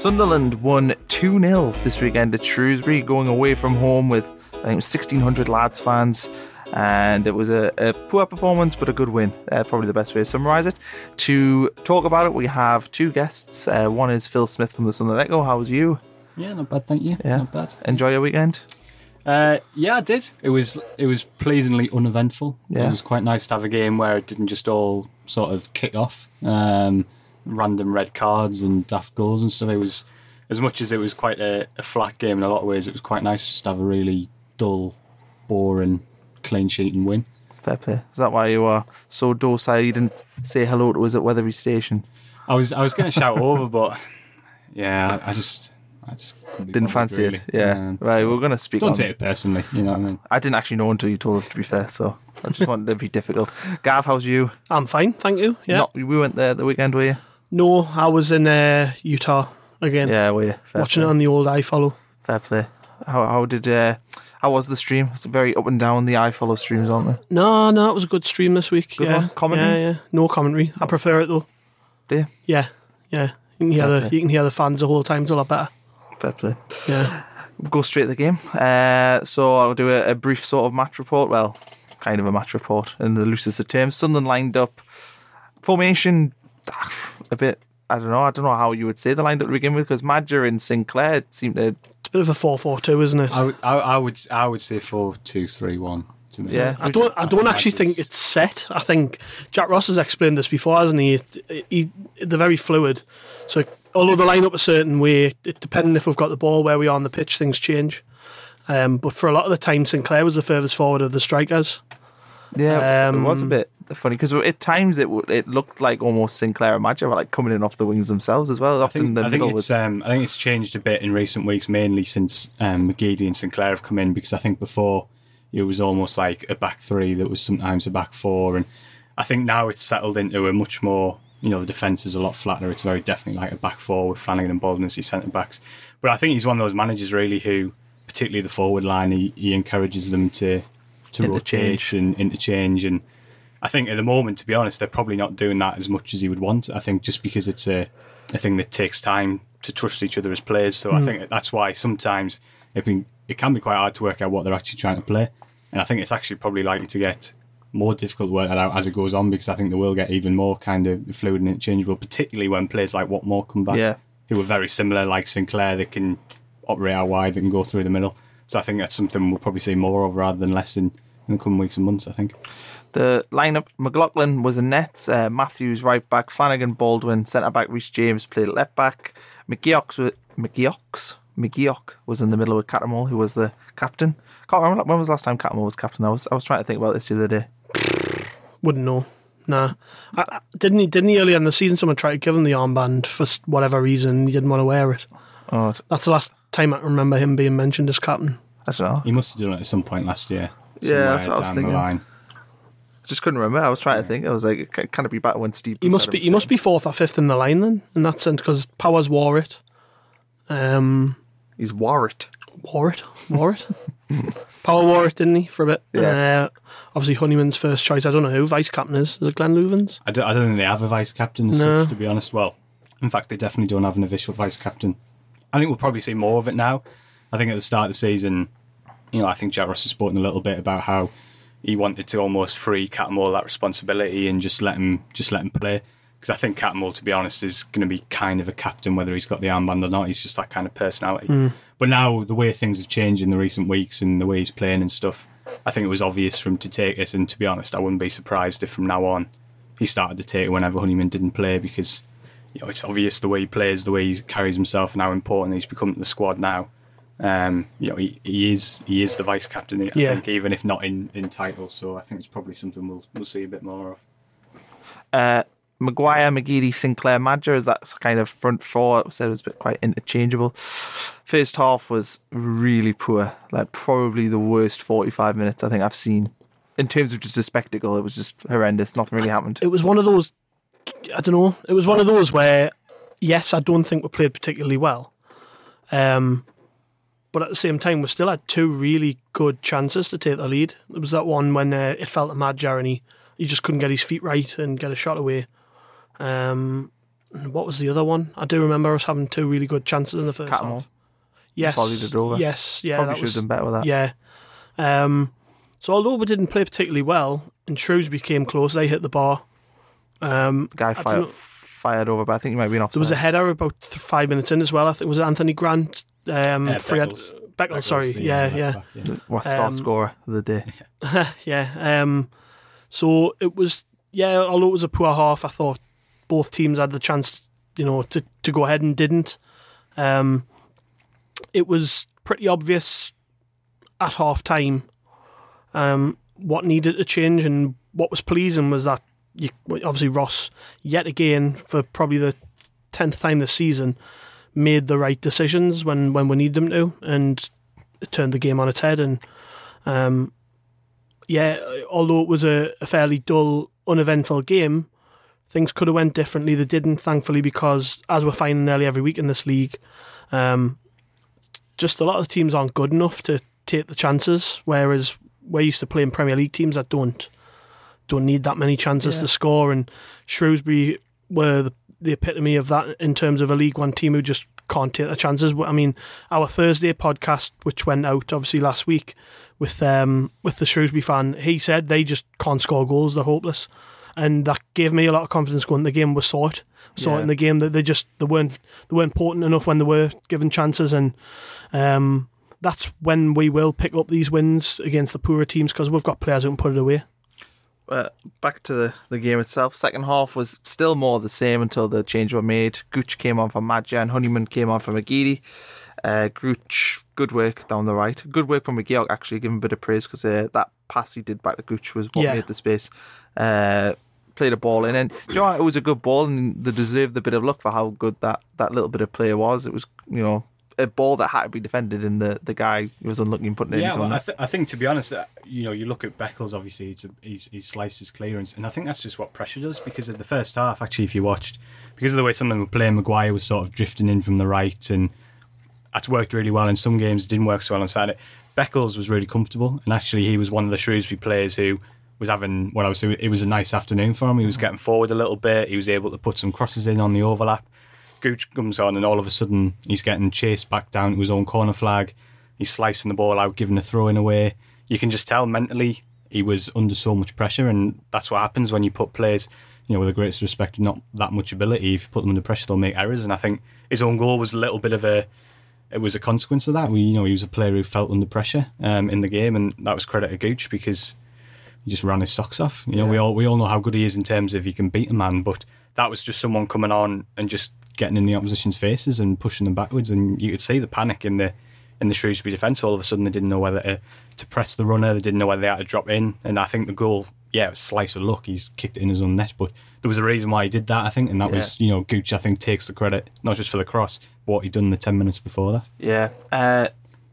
Sunderland won 2 0 this weekend at Shrewsbury, going away from home with I think it was 1,600 lads fans. And it was a, a poor performance, but a good win. Uh, probably the best way to summarise it. To talk about it, we have two guests. Uh, one is Phil Smith from the Sunderland Echo. How was you? Yeah, not bad, thank you. Yeah. Not bad. Enjoy your weekend? Uh, yeah, I did. It was it was pleasingly uneventful. Yeah. It was quite nice to have a game where it didn't just all sort of kick off. Um, random red cards and daft goals and stuff. It was as much as it was quite a, a flat game in a lot of ways. It was quite nice just to have a really dull, boring, clean sheet and win. Fair play. Is that why you are so docile you didn't say hello to us at Weatherby Station? I was I was going to shout over, but yeah, I just I just Didn't fancy really. it. Yeah. Um, right, so we're going to speak Don't on take it personally. You know what I mean? I didn't actually know until you told us, to be fair, so I just wanted to be difficult. Gav, how's you? I'm fine, thank you. Yeah. Not, we went there the weekend, were you? No, I was in uh, Utah again. Yeah, were you? Fair watching play. it on the old iFollow. Fair play. How, how did uh, how was the stream? It's very up and down. The iFollow streams, aren't they? No, no, it was a good stream this week. Good yeah. one? Commentary? Yeah, yeah. No commentary. I prefer it though. Do you? Yeah, yeah. You can hear Fair the play. you can hear the fans the whole time. It's a lot better. Fair play. Yeah. Go straight to the game. Uh, so I'll do a, a brief sort of match report. Well, kind of a match report in the loosest of terms. Sunderland lined up formation a bit. I don't know. I don't know how you would say the lined up to begin with because Maja and Sinclair seem to. It's a bit of a four-four-two, isn't it? I would, I, I would, I would say four, two, three, one. To me. Yeah. I don't. I don't actually think it's. it's set. I think Jack Ross has explained this before, hasn't he? It, he they're very fluid. So although they line up a certain way, it, depending if we've got the ball where we are on the pitch, things change. Um, but for a lot of the time, Sinclair was the furthest forward of the strikers. Yeah, it was a Um, bit funny because at times it it looked like almost Sinclair and Maja were like coming in off the wings themselves as well. I Often think, the I think middle it's was. um, I think it's changed a bit in recent weeks, mainly since um, McGeady and Sinclair have come in. Because I think before it was almost like a back three that was sometimes a back four, and I think now it's settled into a much more. You know, the defence is a lot flatter. It's very definitely like a back four with Flanagan and Baldwin as his centre backs. But I think he's one of those managers really who, particularly the forward line, he, he encourages them to to Interchange. rotate and interchange and. I think at the moment, to be honest, they're probably not doing that as much as he would want. I think just because it's a, a thing that takes time to trust each other as players. So I hmm. think that's why sometimes it, can, it can be quite hard to work out what they're actually trying to play. And I think it's actually probably likely to get more difficult to work that out as it goes on because I think they will get even more kind of fluid and interchangeable, particularly when players like Watmore come back, Yeah. who are very similar, like Sinclair, that can operate out wide, that can go through the middle. So I think that's something we'll probably see more of rather than less in, in the coming weeks and months, I think. The lineup: McLaughlin was in net, uh, Matthews right back, Flanagan, Baldwin centre back, Reece James played left back, McGeouch was McGeouch McGeouch was in the middle with Cattermole, who was the captain. Can't remember when was the last time Cattermole was captain. I was I was trying to think about this the other day. Wouldn't know. Nah. I, I- didn't he? Didn't he earlier in the season? Someone tried to give him the armband for whatever reason. He didn't want to wear it. Oh, That's the last time I can remember him being mentioned as captain. I don't know. He must have done it at some point last year. Yeah, that's somewhere what I was down thinking. The. Just couldn't remember. I was trying to think. I was like, can can it be back when Steve? He must be. him He must be fourth or fifth in the line then, in that sense, because Powers wore it. Um, He's Warrett. wore it, wore it. Power wore it, didn't he, for a bit? Yeah. Uh, obviously, Honeyman's first choice. I don't know who vice captain is. Is it Glenn Loovens? I don't, I don't think they have a vice captain, No. such, to be honest. Well, in fact, they definitely don't have an official vice captain. I think we'll probably see more of it now. I think at the start of the season, you know, I think Jack Ross has spoken a little bit about how he wanted to almost free Cattermole that responsibility and just let him just let him play. Because I think Cattermole, to be honest, is going to be kind of a captain whether he's got the armband or not. He's just that kind of personality. Hmm. But now the way things have changed in the recent weeks and the way he's playing and stuff, I think it was obvious for him to take it. And to be honest, I wouldn't be surprised if from now on he started to take it whenever Honeyman didn't play because you know it's obvious the way he plays, the way he carries himself, and how important he's become to the squad now. Um, you know, he, he is he is the vice captain. I Yeah. think even if not in, in titles, so I think it's probably something we'll we'll see a bit more of. Uh, Maguire, McGeady, Sinclair, Maja is that kind of front four. I said it was a bit quite interchangeable. First half was really poor, like probably the worst 45 minutes I think I've seen. In terms of just a spectacle, it was just horrendous. Nothing really happened. It was one of those. I don't know. It was one of those where, yes, I don't think we played particularly well. Um, but at the same time, we still had two really good chances to take the lead. There was that one when uh, it felt to Maja and he, he just couldn't get his feet right and get a shot away. Um, what was the other one? I do remember us having two really good chances in the first half. Yes, Volleyed it over. yes, yeah. Probably should was, have done better with that. yeah. Um, so although we didn't play particularly well, and Shrewsbury came close, they hit the bar. Um, The guy fired, know. fired over, but I think he might be off. there was a header about th- five minutes in as well. I think it was Anthony Grant. Um, Uh, free head- Beckles. Beckles, sorry, the, yeah, uh, yeah, back, yeah. What star um, scorer of the day? yeah. Um, so it was, yeah. Although it was a poor half, I thought both teams had the chance, you know, to to go ahead and didn't. Um, it was pretty obvious at half time um, what needed to change, and what was pleasing was that you, obviously Ross yet again for probably the tenth time this season made the right decisions when when we need them to, and it turned the game on its head. And um, yeah, although it was a, a fairly dull, uneventful game, things could have went differently. They didn't, thankfully, because as we're finding nearly every week in this league, um, just a lot of the teams aren't good enough to take the chances. Whereas we're used to playing Premier League teams that don't don't need that many chances to score, and Shrewsbury were the, the epitome of that in terms of a League One team who just can't take the chances. I mean, our Thursday podcast, which went out obviously last week with um with the Shrewsbury fan, he said they just can't score goals. They're hopeless, and that gave me a lot of confidence going. The game was saw it, saw it in the game that they just they weren't they weren't important enough when they were given chances, and um that's when we will pick up these wins against the poorer teams because we've got players who can put it away. Uh, back to the, the game itself. Second half was still more the same until the change were made. Gooch came on for Maja and Honeyman came on for McGeady. Uh, Gooch, good work down the right. Good work from McGeouch, actually. Give him a bit of praise because uh, that pass he did back to Gooch was what Yeah. made the space. Uh, played a ball in. And you know? It was a good ball and they deserved a bit of luck for how good that, that little bit of play was. It was, you know, a ball that had to be defended and the, the guy was unlucky in putting it in his Yeah, own well, I, th- I think to be honest, uh, you know, you look at Beckles. Obviously, it's a, he's, he slices clearance, and I think that's just what pressure does. Because of the first half, actually, if you watched, because of the way Sunderland were playing, Maguire was sort of drifting in from the right, and that's worked really well. In some games, didn't work so well on Saturday. Beckles was really comfortable, and actually, he was one of the Shrewsbury players who was having what I was. Saying it was a nice afternoon for him. He was getting forward a little bit. He was able to put some crosses in on the overlap. Gooch comes on, and all of a sudden he's getting chased back down to his own corner flag. He's slicing the ball out, giving a throw in away. You can just tell mentally he was under so much pressure, and that's what happens when you put players, you know, with the greatest respect, not that much ability. If you put them under pressure, they'll make errors. And I think his own goal was a little bit of a, it was a consequence of that. We, you know, he was a player who felt under pressure um, in the game, and that was credit to Gooch because he just ran his socks off. You know, we all we all know how good he is in terms of he can beat a man, but that was just someone coming on and just getting in the opposition's faces and pushing them backwards, and you could see the panic in the in the Shrewsbury defence. All of a sudden, they didn't know whether to, to press the runner, they didn't know whether they had to drop in, and I think the goal, yeah, it was a slice of luck. He's kicked it in his own net, but there was a reason why he did that, I think, and that was you know Gooch. I think takes the credit not just for the cross, what he'd done the ten minutes before that. Yeah. Uh,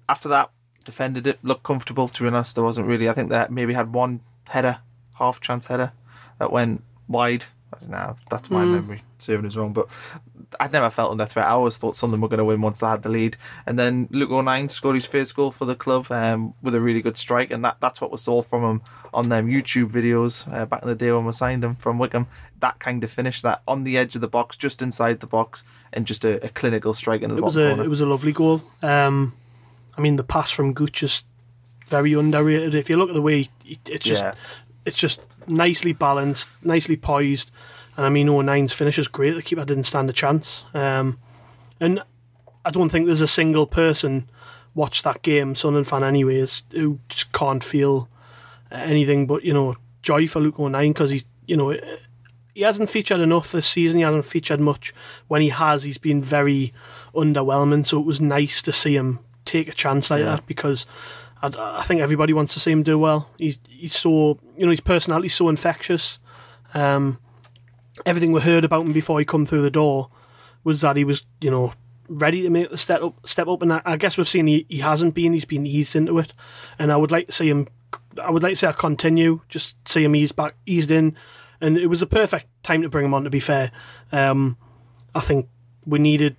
after that, defended it, looked comfortable. To be honest, there wasn't really. I think that maybe had one header, half chance header, that went wide. I don't know. That's my memory serving us wrong, but I'd never felt under threat. I always thought Sunderland were going to win once they had the lead. And then Luke O'Nien scored his first goal for the club um, with a really good strike, and that, that's what we saw from him on them YouTube videos uh, back in the day when we signed him from Wycombe. That kind of finish, that on the edge of the box, just inside the box, and just a, a clinical strike in the It was a corner. it was a lovely goal. Um, I mean, the pass from Gooch is very underrated. If you look at the way it's just Yeah. it's just nicely balanced, nicely poised. And I mean, O'Nien's finish is great. The keeper didn't stand a chance. Um, and I don't think there's a single person watched that game, Sunderland fan anyways, who just can't feel anything but you know joy for Luke O'Nien because he's you know he hasn't featured enough this season. He hasn't featured much. When he has, he's been very underwhelming. So it was nice to see him take a chance like that because I, I think everybody wants to see him do well. He's he's so you know his personality's so infectious. Um, everything we heard about him before he come through the door was that he was you know ready to make the step up. Step up, and I, I guess we've seen he, he hasn't been. He's been eased into it, and I would like to see him. I would like to see that continue. Just see him eased back, eased in, and it was a perfect time to bring him on. To be fair, um, I think we needed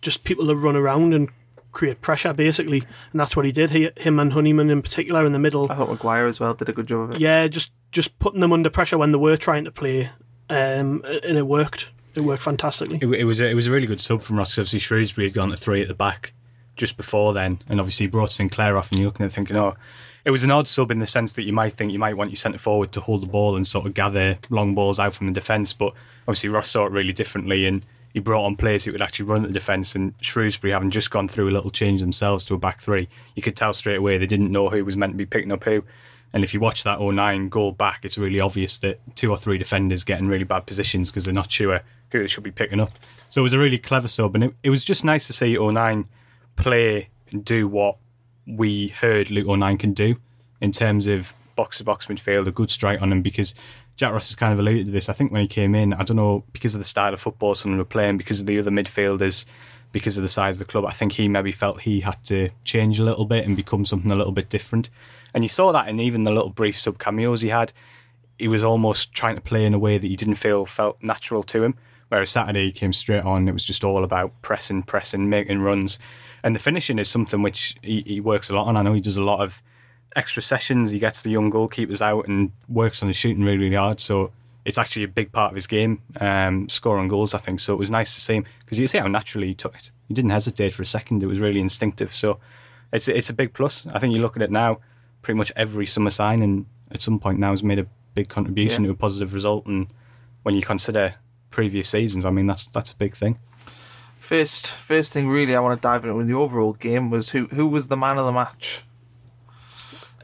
just people to run around and create pressure, basically, and that's what he did. He, him and Honeyman in particular in the middle. I thought Maguire as well did a good job of it. Yeah, just just putting them under pressure when they were trying to play, um, and it worked. It worked fantastically. It, it was a, it was a really good sub from Ross. Obviously, Shrewsbury had gone to three at the back just before then, and obviously brought Sinclair off. And you're looking at thinking, oh, it was an odd sub in the sense that you might think you might want your centre forward to hold the ball and sort of gather long balls out from the defence, but obviously Ross saw it really differently and. He brought on players who would actually run at the defence, and Shrewsbury, having just gone through a little change themselves to a back three, you could tell straight away they didn't know who was meant to be picking up who. And if you watch that O'Nien goal back, it's really obvious that two or three defenders get in really bad positions because they're not sure who they should be picking up. So it was a really clever sub, and it, it was just nice to see O'Nien play and do what we heard Luke O'Nien can do in terms of box to box midfield, a good strike on him because Jack Ross has kind of alluded to this. I think when he came in, I don't know, because of the style of football someone were playing, because of the other midfielders, because of the size of the club, I think he maybe felt he had to change a little bit and become something a little bit different. And you saw that in even the little brief sub cameos he had. He was almost trying to play in a way that he didn't feel felt natural to him. Whereas Saturday he came straight on, it was just all about pressing, pressing, making runs. And the finishing is something which he, he works a lot on. I know he does a lot of extra sessions. He gets the young goalkeepers out and works on his shooting really, really hard. So it's actually a big part of his game, um, scoring goals, I think. So it was nice to see him because you see how naturally he took it. He didn't hesitate for a second. It was really instinctive. So it's it's a big plus. I think you look at it now, pretty much every summer signing at some point now has made a big contribution Yeah. to a positive result. And when you consider previous seasons, I mean that's that's a big thing. First, first thing really I want to dive into in the overall game was who who was the man of the match.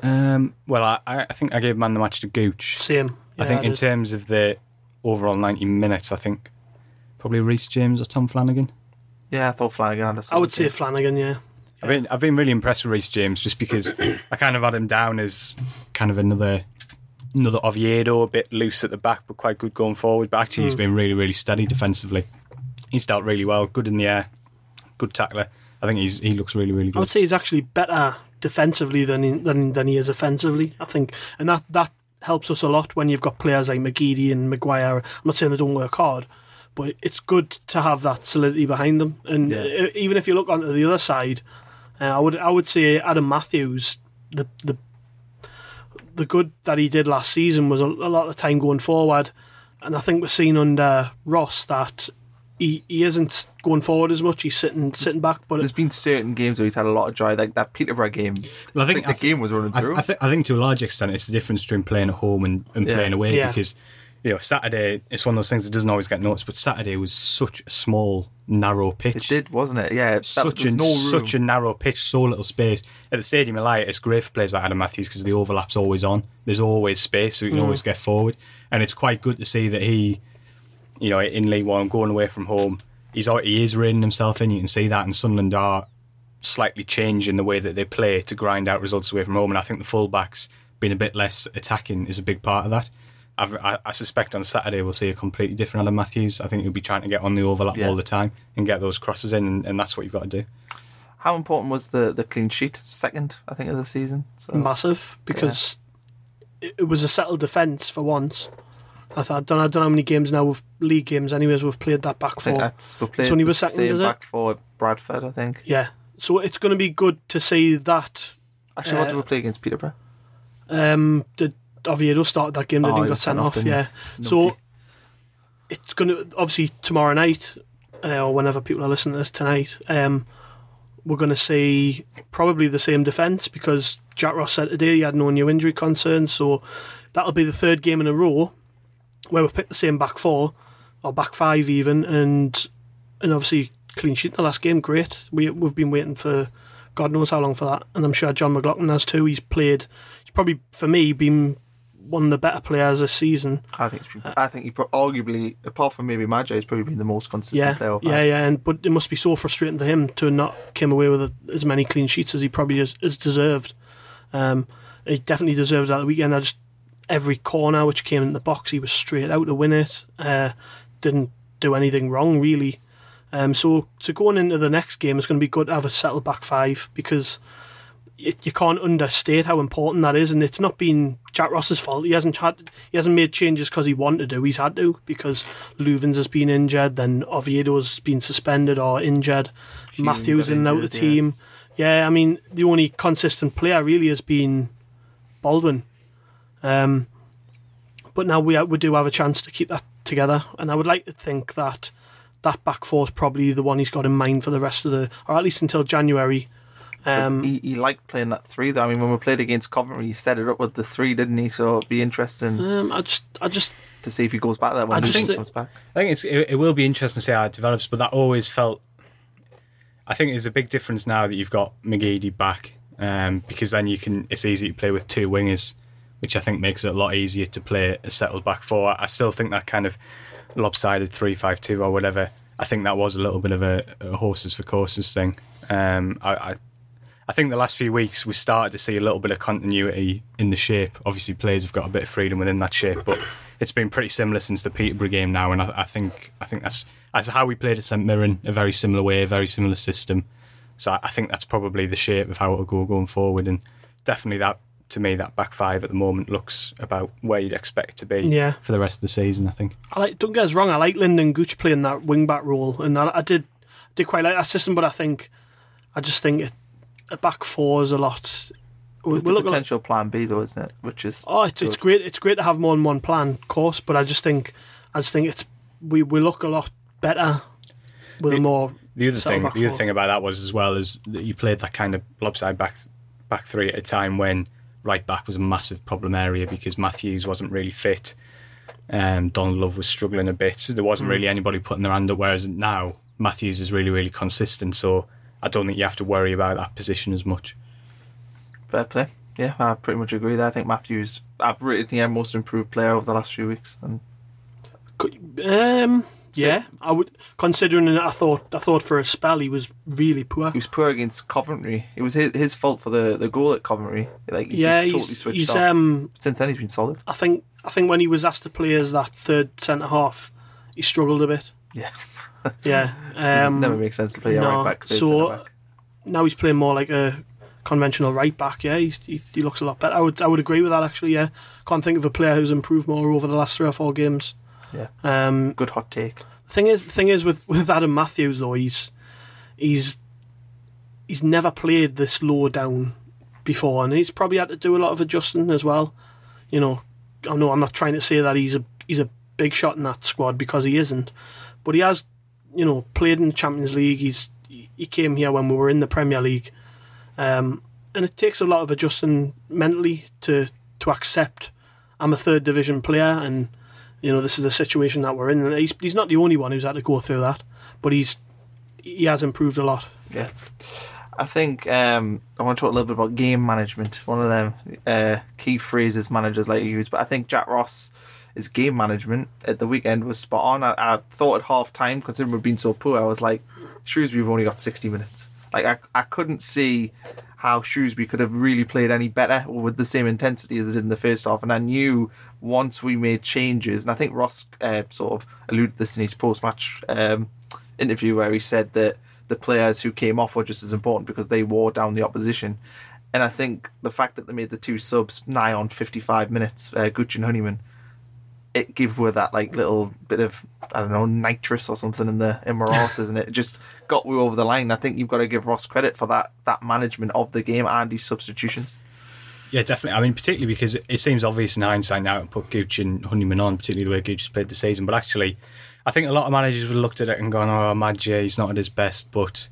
Um, well, I, I think I gave man the match to Gooch. Same. I Yeah, think in terms of the overall 90 minutes, I think probably Reece James or Tom Flanagan. Yeah, I thought Flanagan had a I would solid say Flanagan. Yeah. I've been I've been really impressed with Reece James just because I kind of had him down as kind of another another Oviedo, a bit loose at the back but quite good going forward. But actually, he's hmm. been really really steady defensively. He's dealt really well, good in the air, good tackler. I think he's he looks really really good. I would say he's actually better defensively than he, than than he is offensively. I think, and that that helps us a lot when you've got players like McGeady and Maguire. I'm not saying they don't work hard, but it's good to have that solidity behind them. And Yeah. even if you look onto the other side, uh, I would I would say Adam Matthews the the the good that he did last season was a, a lot of time going forward, and I think we're seeing under Ross that. He, he isn't going forward as much. He's sitting sitting back, but There's been certain games where he's had a lot of joy, like that Peterborough game. Well, I think, the game was running I, through. I, think, I think to a large extent it's the difference between playing at home and, and Yeah. playing away Yeah. because you know Saturday it's one of those things that doesn't always get noticed, but Saturday was such a small, narrow pitch. it did, wasn't it? Yeah, that, such a no such a narrow pitch, so little space. At the Stadium of Light, it's great for players like Adam Matthews because the overlap's always on. There's always space, so you can mm. always get forward, and it's quite good to see that he, you know, in League One, going away from home, he's he is reining himself in. You can see that, and Sunderland are slightly changing the way that they play to grind out results away from home, and I think the fullbacks being a bit less attacking is a big part of that. I've, I, I suspect on Saturday we'll see a completely different Adam Matthews. I think he'll be trying to get on the overlap Yeah. all the time and get those crosses in, and, and that's what you've got to do. How important was the, the clean sheet? Second, I think, of the season. So massive because it, it was a settled defence for once. I thought I don't, I don't know how many games now with league games. Anyways, we've played that back I four. that's we played only the was second, same is it? back for Bradford. I think. Yeah, so it's going to be good to see that. Actually, what Uh, did we play against Peterborough? Um, did Oviedo started that game? They Oh, didn't got sent sent off, off. Yeah, Numpty. so it's going to obviously tomorrow night uh, or whenever people are listening to this tonight. Um, we're going to see probably the same defence because Jack Ross said today, he had no new injury concerns, so that'll be the third game in a row where we've picked the same back four or back five even, and and obviously clean sheet in the last game, great. We we've been waiting for God knows how long for that, and I'm sure John McLaughlin has too. He's played. He's probably for me been one of the better players this season. I think been, I think he pro- arguably, apart from maybe Magi, he's probably been the most consistent Yeah, player. yeah, yeah. And but it must be so frustrating for him to not come away with as many clean sheets as he probably has, has deserved. Um, he definitely deserved that the weekend. I just every corner which came in the box, he was straight out to win it. Uh, didn't do anything wrong really. Um, so so going into the next game, it's going to be good to have a settled back five because it, you can't understate how important that is, and it's not been Jack Ross's fault. He hasn't had he hasn't made changes because he wanted to. He's had to because Loovens has been injured, then Oviedo's been suspended or injured. Matthews in and out the yeah. team. Yeah, I mean the only consistent player really has been Baldwin. Um, but now we we do have a chance to keep that together, and I would like to think that that back four is probably the one he's got in mind for the rest of the, or at least until January. Um, he, he liked playing that three though. I mean, when we played against Coventry, he set it up with the three, didn't he? So it'd be interesting um, I just, I just, to see if he goes back there I when just Lucas comes back. I think it's it, it will be interesting to see how it develops, but that always felt. I think there's a big difference now that you've got McGeady back, um, because then you can. It's easy to play with two wingers, which I think makes it a lot easier to play a settled back four. I still think that kind of lopsided three-five-two or whatever. I think that was a little bit of a, a horses for courses thing. Um, I, I I think the last few weeks we started to see a little bit of continuity in the shape. Obviously, players have got a bit of freedom within that shape, but it's been pretty similar since the Peterborough game now, and I, I think I think that's that's how we played at St Mirren, a very similar way, a very similar system. So I, I think that's probably the shape of how it'll go going forward, and definitely that to me that back five at the moment looks about where you'd expect it to be Yeah. for the rest of the season. I think. I like. Don't get us wrong. I like Lynden Gooch playing that wing back role, and I, I did, did quite like that system. But I think, I just think it, a back four is a lot. We, It's we the look at- potential plan B though, isn't it? Which is Oh, it's, it's great. It's great to have more than one plan, of course. But I just think, I just think it's we, we look a lot better with a more The other thing, back the other thing about that was as well is that you played that kind of lopside back back three at a time when right back was a massive problem area because Matthews wasn't really fit. Um, Donald Love was struggling a bit. So there wasn't really anybody putting their hand up. Whereas now Matthews is really, really consistent. So I don't think you have to worry about that position as much. fair play. Yeah, I pretty much agree there. I think Matthews, I've rated the most improved player over the last few weeks, and Um, yeah, I would considering that I thought I thought for a spell he was really poor. he was poor against Coventry. It was his, his fault for the, the goal at Coventry. Like he yeah, just totally he's, switched he's off. um. Since then, he's been solid. I think I think when he was asked to play as that third centre half, he struggled a bit. Yeah, Yeah, um, never makes sense to play a no, right back. so- back. now he's playing more like a conventional right back. Yeah, he's, he he looks a lot better. I would I would agree with that actually. Yeah, can't think of a player who's improved more over the last three or four games. Yeah. Um, good hot take. The thing is, the thing is with with Adam Matthews though, he's he's he's never played this low down before, and he's probably had to do a lot of adjusting as well. You know, I know I'm not trying to say that he's a he's a big shot in that squad because he isn't, but he has, you know, played in the Champions League. He's he came here when we were in the Premier League, um, and it takes a lot of adjusting mentally to to accept I'm a third division player and you know this is the situation that we're in. And he's he's not the only one who's had to go through that, but he's he has improved a lot. Yeah. I think um, I want to talk a little bit about game management. One of them uh, key phrases managers like to use. But I think Jack Ross, his game management at the weekend was spot on. I, I thought at half time, considering we've been so poor, I was like, Shrewsbury have only got 60 minutes. Like, I, I couldn't see how Shrewsbury could have really played any better or with the same intensity as they did in the first half. And I knew once we made changes, and I think Ross uh, sort of alluded to this in his post match um, interview where he said that the players who came off were just as important because they wore down the opposition. And I think the fact that they made the two subs nigh on 55 minutes, uh, Gooch and Honeyman, it gave her that like little bit of I don't know nitrous or something in the in Morales, isn't it? It just got we over the line. I think you've got to give Ross credit for that that management of the game and his substitutions. Yeah, definitely. I mean, particularly because it seems obvious in hindsight now to put Gooch and Honeyman on, particularly the way Gooch has played the season. But actually, I think a lot of managers would have looked at it and gone, "Oh, Madge, he's not at his best." But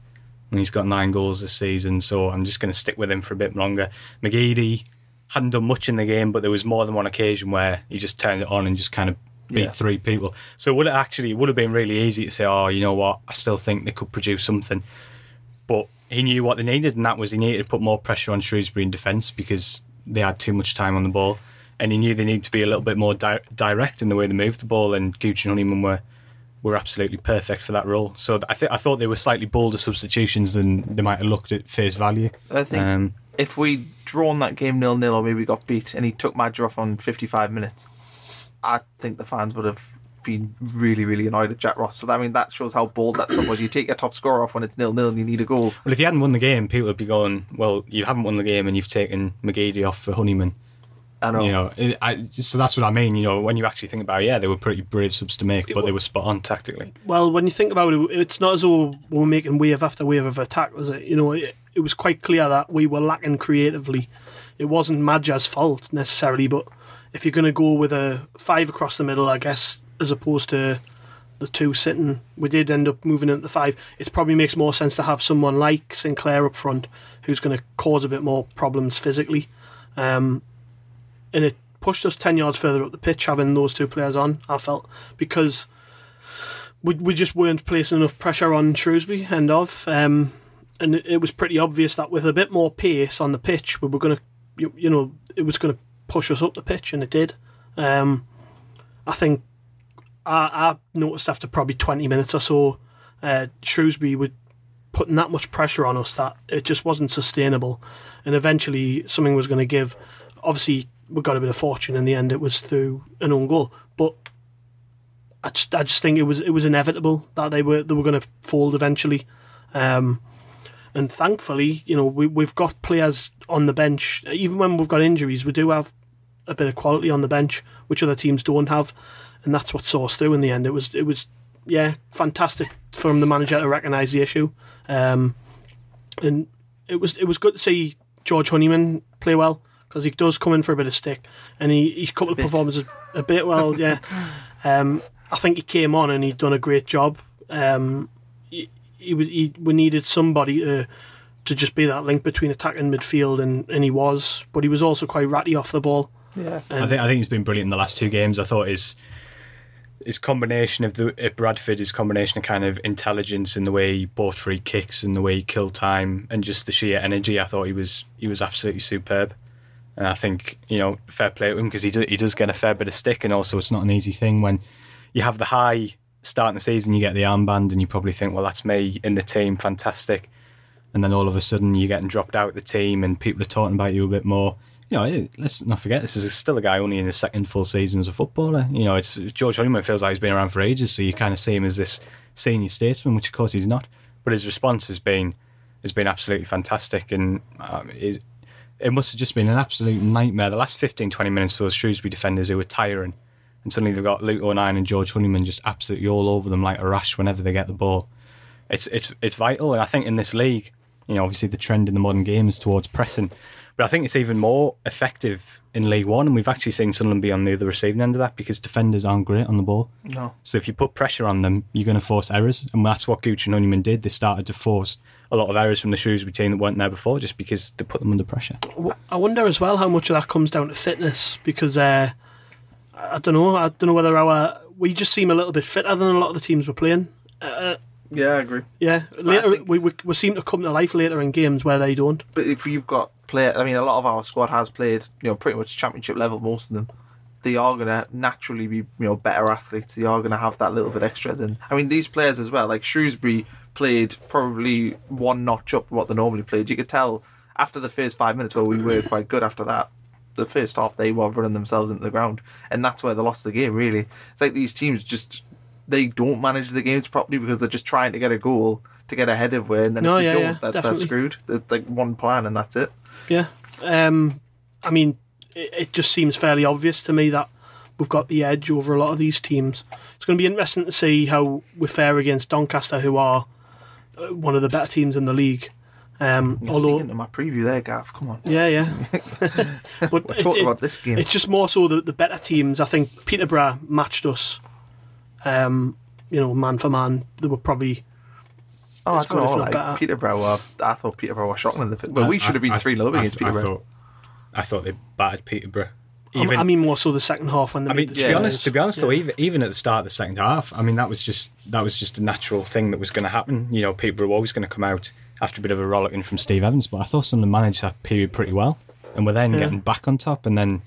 and he's got nine goals this season. So I'm just going to stick with him for a bit longer. McGeady hadn't done much in the game, but there was more than one occasion where he just turned it on and just kind of beat Yeah. three people. So would it actually it would have been really easy to say, oh, you know what, I still think they could produce something. But he knew what they needed, and that was he needed to put more pressure on Shrewsbury in defence because they had too much time on the ball. And he knew they needed to be a little bit more di- direct in the way they moved the ball, and Gooch and Honeyman were were absolutely perfect for that role. So I think I thought they were slightly bolder substitutions than they might have looked at face value. I think Um, if we drawn that game nil nil or maybe got beat and he took Maja off on 55 minutes, I think the fans would have been really, really annoyed at Jack Ross. So, I mean, that shows how bold that stuff was. You take your top scorer off when it's nil nil and you need a goal. Well, if you hadn't won the game, people would be going, "Well, you haven't won the game, and you've taken McGeady off for Honeyman." I know. You know, it, I, so that's what I mean. You know, when you actually think about, it, yeah, they were pretty brave subs to make, but they were spot on tactically. Well, when you think about it, it's not as though we were making wave after wave of attack, was it? You know, it, it was quite clear that we were lacking creatively. It wasn't Maja's fault necessarily, but if you're going to go with a five across the middle, I guess, as opposed to the two sitting, we did end up moving into five. It probably makes more sense to have someone like Sinclair up front who's going to cause a bit more problems physically. Um, and it pushed us 10 yards further up the pitch having those two players on, I felt, because we, we just weren't placing enough pressure on Shrewsbury end of. Um, and it, was pretty obvious that with a bit more pace on the pitch, we were going to, you, you know, it was going to push us up the pitch, and it did. Um, I think I, I noticed after probably 20 minutes or so, uh, Shrewsbury were putting that much pressure on us that it just wasn't sustainable. And eventually something was going to give. Obviously, we got a bit of fortune in the end. It was through an own goal. But I just, I just think it was it was inevitable that they were they were going to fold eventually. Um, and thankfully, you know, we, we've got players on the bench. Even when we've got injuries, we do have a bit of quality on the bench, which other teams don't have, and that's what saw us through in the end. It was, it was, yeah, fantastic from the manager to recognise the issue, um, and it was, it was good to see George Honeyman play well because he does come in for a bit of stick, and he his couple of performances a bit well, yeah. Um, I think he came on and he'd done a great job. Um, he, he was he, we needed somebody to to just be that link between attack and midfield, and, and he was, but he was also quite ratty off the ball. Yeah. I think I think he's been brilliant in the last two games. I thought his his combination of the at Bradford, his combination of kind of intelligence in the way he bought free kicks and the way he killed time and just the sheer energy. I thought he was he was absolutely superb. And I think you know fair play to him because he do, he does get a fair bit of stick, and also it's not an easy thing when you have the high starting the season, you get the armband, and you probably think, well, that's me in the team, fantastic. And then all of a sudden, you're getting dropped out of the team, and people are talking about you a bit more. You know, let's not forget this is still a guy only in his second full season as a footballer. You know, it's George Honeyman feels like he's been around for ages, so you kind of see him as this senior statesman, which of course he's not. But his response has been has been absolutely fantastic, and um, it, must have just been an absolute nightmare. The last 15, 20 minutes for those Shrewsbury defenders who were tiring, and suddenly they've got Luke O'Nien and George Honeyman just absolutely all over them like a rash whenever they get the ball. It's it's it's vital, and I think in this league, you know, obviously the trend in the modern game is towards pressing, but I think it's even more effective in League One, and we've actually seen Sunderland be on the other receiving end of that because defenders aren't great on the ball. No. So if you put pressure on them, you're going to force errors, and that's what Gooch and Honeyman did. They started to force a lot of errors from the Shrewsbury team that weren't there before, just because they put them under pressure. I wonder as well how much of that comes down to fitness because uh, I don't know. I don't know whether our we just seem a little bit fitter than a lot of the teams we're playing. Uh, Yeah, I agree. yeah, later think- we, we we seem to come to life later in games where they don't. But if you've got player, I mean, a lot of our squad has played, you know, pretty much championship level. Most of them, they are gonna naturally be, you know, better athletes. They are gonna have that little bit extra than. I mean, these players as well. Like Shrewsbury played probably one notch up what they normally played. You could tell after the first five minutes where we were quite good. After that, the first half they were running themselves into the ground, and that's where they lost the game. Really, it's like these teams just they don't manage the games properly because they're just trying to get a goal to get ahead of where, and then No, if they yeah, don't, yeah, that, they're screwed. It's like one plan and that's it. Yeah. Um, I mean, it, it just seems fairly obvious to me that we've got the edge over a lot of these teams. It's going to be interesting to see how we fare against Doncaster, who are uh, one of the better teams in the league. Um, You're although, singing to my preview there, Gav. Come on. yeah, yeah. but We're it- talking it- about this game. It's just more so the, the better teams. I think Peterborough matched us. Um, you know, man for man, they were probably Oh, I it's don't know. Like, better. Peterborough, were, I thought Peterborough were shocking in the. Well, we should have been I- three 0 I- against I Peterborough. thought, I thought they battered Peterborough. I'm- Even, I mean, more so the second half when they I mean, beat to be honest, to be honest, though, even even at the start of the second half, I mean, that was just that was just a natural thing that was going to happen. You know, Peterborough were always going to come out after a bit of a rollicking from Steve Evans, but I thought Sunderland managed that period pretty well, and were then Yeah. getting back on top, and then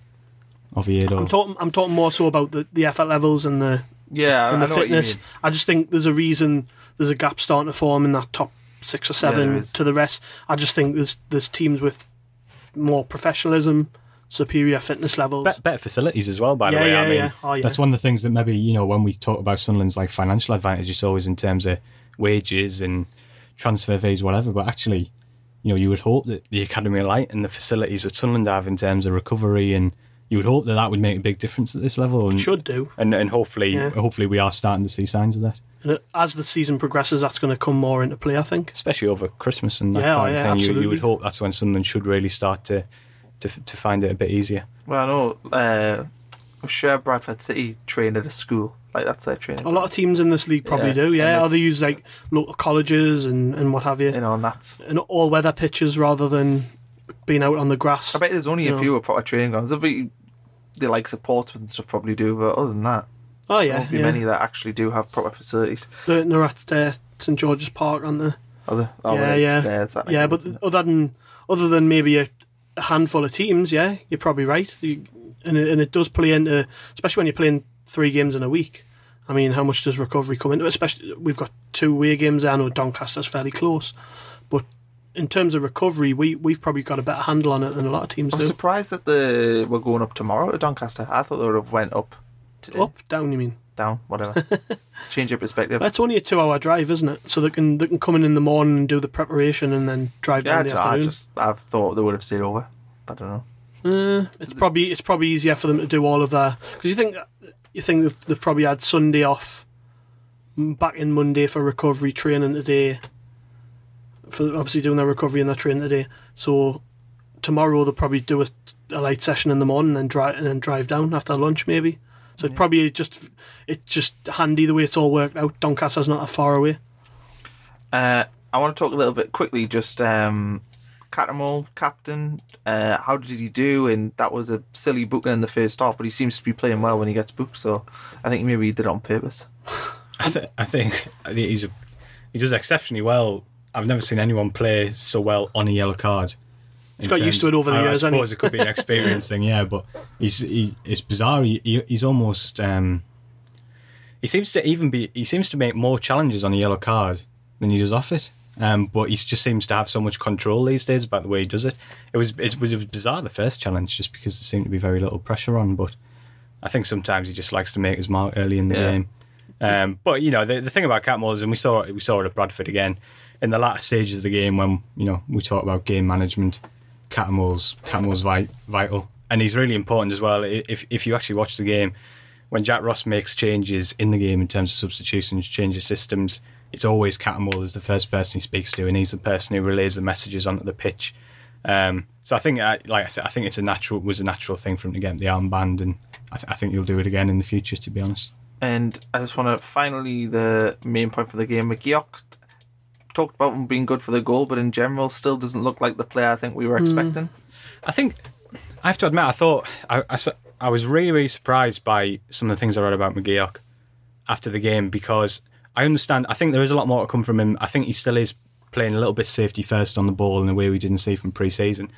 Oviedo. I'm talking. I'm talking more so about the, the effort levels and the Yeah, and the know fitness. I just think there's a reason there's a gap starting to form in that top six or seven there is. to the rest. I just think there's there's teams with more professionalism, superior fitness levels. Be- better facilities as well, by the way. yeah, I mean, yeah. Oh, yeah. that's one of the things that maybe you know when we talk about Sunderland's like financial advantage, it's always in terms of wages and transfer fees, whatever. But actually, you know, you would hope that the Academy of Light and the facilities that Sunderland have in terms of recovery, and you would hope that that would make a big difference at this level. And should do. and, and hopefully, Yeah. hopefully, we are starting to see signs of that, And as the season progresses, that's going to come more into play. I think. especially over Christmas and that Yeah, oh, kind of yeah, thing. You, you would hope that's when Sunderland should really start to to, to find it a bit easier. Well, I know. Uh, I'm sure Bradford City trained at a school. Like that's their training. A lot of teams in this league probably Yeah, do. Yeah, or they use like local colleges and, and what have you, You know, and that's. and all weather pitches rather than being out on the grass. I bet there's only a know. few with proper training grounds. There'll be the likes of Portsmouth and stuff probably do, but other than that, oh there yeah, won't be yeah. many that actually do have proper facilities. They're, they're at uh, St George's Park, aren't they? Other, oh, yeah, yeah, it's- that yeah. But of other than other than maybe a, a handful of teams, yeah, you're probably right. You, and it, and it does play into, especially when you're playing three games in a week. I mean, how much does recovery come into? it? Especially we've got two away games. I know Doncaster's fairly close, but in terms of recovery, we we've probably got a better handle on it than a lot of teams I'm do. surprised that the we're going up tomorrow to Doncaster. I thought they would have went up, today. Up, down. You mean? down, whatever. Change your perspective. That's only a two-hour drive, isn't it? So they can they can come in in the morning and do the preparation and then drive yeah, I down the I afternoon. just I've thought they would have stayed over. I don't know. Uh, it's probably it's probably easier for them to do all of that because you think you think they've, they've probably had Sunday off, back in Monday for recovery training today. For obviously doing their recovery and their training today, so tomorrow they'll probably do a, a light session in the morning and then drive and then drive down after lunch maybe. So it's probably just it's just handy the way it's all worked out. Doncaster's not that far away. Uh, I want to talk a little bit quickly. Just um, Cattermole, captain. Uh, how did he do? And that was a silly booking in the first half, but he seems to be playing well when he gets booked. So I think maybe he did it on purpose. I, th- I think he's a, he does exceptionally well. I've never seen anyone play so well on a yellow card. He's got used to it over the I, years, I hasn't he? suppose it could be an experience thing, yeah. But he's he, it's bizarre. He, he, he's almost um, he seems to even be he seems to make more challenges on a yellow card than he does off it. Um, but he just seems to have so much control these days about the way he does it. It was it was, it was bizarre the first challenge just because there seemed to be very little pressure on. But I think sometimes he just likes to make his mark early in the Yeah. game. Um, but you know the, the thing about Cattermole is, and we saw it, we saw it at Bradford again in the latter stages of the game when you know we talk about game management. Cattermole's Cattermole's vital, and he's really important as well. If if you actually watch the game, when Jack Ross makes changes in the game in terms of substitutions, changes systems, it's always Cattermole is the first person he speaks to, and he's the person who relays the messages onto the pitch. Um, so I think, uh, like I said, I think it's a natural was a natural thing for him to get the armband, and I, th- I think he'll do it again in the future. To be honest. And I just want to finally the main point for the game. McGeouch talked about him being good for the goal, but in general, still doesn't look like the player I think we were expecting. I think I have to admit, I thought I I was really, really surprised by some of the things I read about McGeouch after the game because I understand. I think there is a lot more to come from him. I think he still is playing a little bit safety first on the ball in a way we didn't see from pre-season.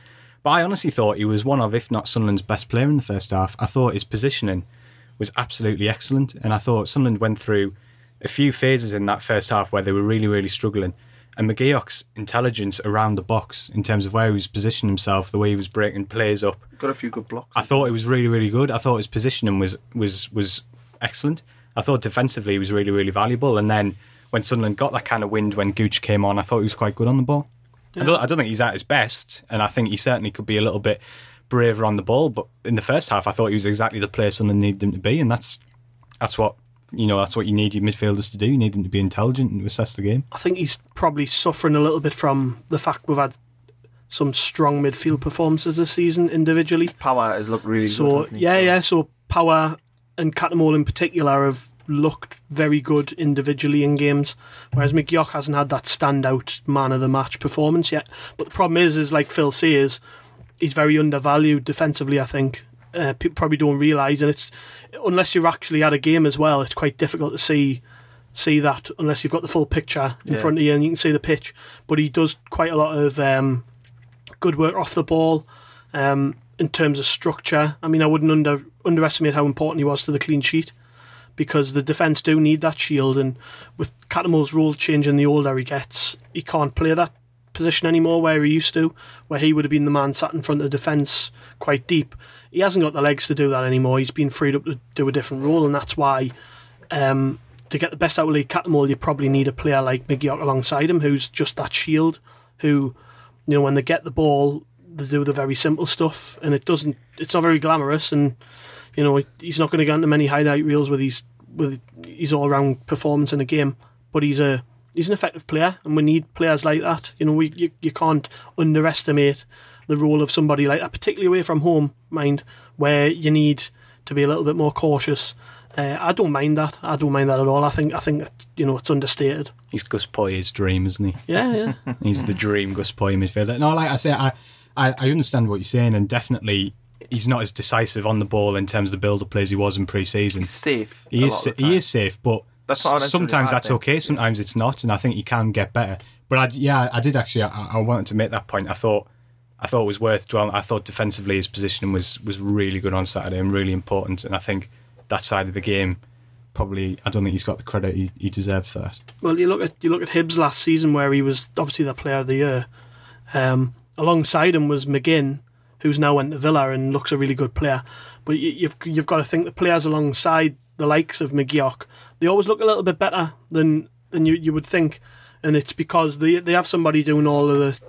But I honestly thought he was one of, if not Sunderland's best player in the first half. I thought his positioning was absolutely excellent, and I thought Sunderland went through a few phases in that first half where they were really, really struggling. And McGeouch's intelligence around the box in terms of where he was positioning himself, the way he was breaking plays up, Got a few good blocks. I thought it was really, really good. I thought his positioning was was was excellent. I thought defensively he was really, really valuable. And then when Sunderland got that kind of wind when Gooch came on, I thought he was quite good on the ball. I, don't, I don't think he's at his best, and I think he certainly could be a little bit braver on the ball. But in the first half, I thought he was exactly the player Sunderland needed him to be, and that's that's what you know. That's what you need your midfielders to do. You need them to be intelligent and to assess the game. I think he's probably suffering a little bit from the fact we've had some strong midfield performances this season individually. Power has looked really good. So hasn't he? yeah, So- yeah. So Power and Cattermole in particular have looked very good individually in games, whereas McGeouch hasn't had that standout man of the match performance yet. But the problem is, is like Phil says, he's very undervalued defensively. I think uh, people probably don't realise, and it's unless you're actually at a game as well, it's quite difficult to see see that unless you've got the full picture in Yeah. front of you and you can see the pitch. But he does quite a lot of um, good work off the ball um, in terms of structure. I mean, I wouldn't under underestimate how important he was to the clean sheet because the defence do need that shield. And with Cattermole's role changing, the older he gets, he can't play that position anymore where he used to, where he would have been the man sat in front of the defence quite deep. He hasn't got the legs to do that anymore. He's been freed up to do a different role, and that's why. Um, to get the best out of Lee Cattermole, you probably need a player like McGeouch alongside him, who's just that shield, who, you know, when they get the ball, they do the very simple stuff, and it doesn't. It's not very glamorous, and you know, he's not going to get into many highlight reels with his with his all round performance in a game. But he's a he's an effective player, and we need players like that. You know, we you, you can't underestimate the role of somebody like that, particularly away from home, mind, where you need to be a little bit more cautious. Uh, I don't mind that. I don't mind that at all. I think I think you know it's understated. He's Gus Poyet's dream, isn't he? Yeah, yeah. He's the dream Gus Poyet midfielder. No, like I say, I, I, I understand what you're saying, and definitely he's not as decisive on the ball in terms of the build-up plays he was in pre-season. He's safe. He a is lot of the he is safe, but That's not sometimes that's okay. Sometimes it's not, and I think he can get better. But I, yeah, I did actually. I, I wanted to make that point. I thought I thought it was worth dwelling. I thought defensively his positioning was was really good on Saturday and really important. And I think that side of the game probably I don't think he's got the credit he, he deserved for that. Well, you look at you look at Hibs last season where he was obviously the player of the year. Um, alongside him was McGinn, who's now went to Villa and looks a really good player. But you, you've you've got to think the players alongside the likes of McGeouch, they always look a little bit better than than you, you would think, and it's because they they have somebody doing all of the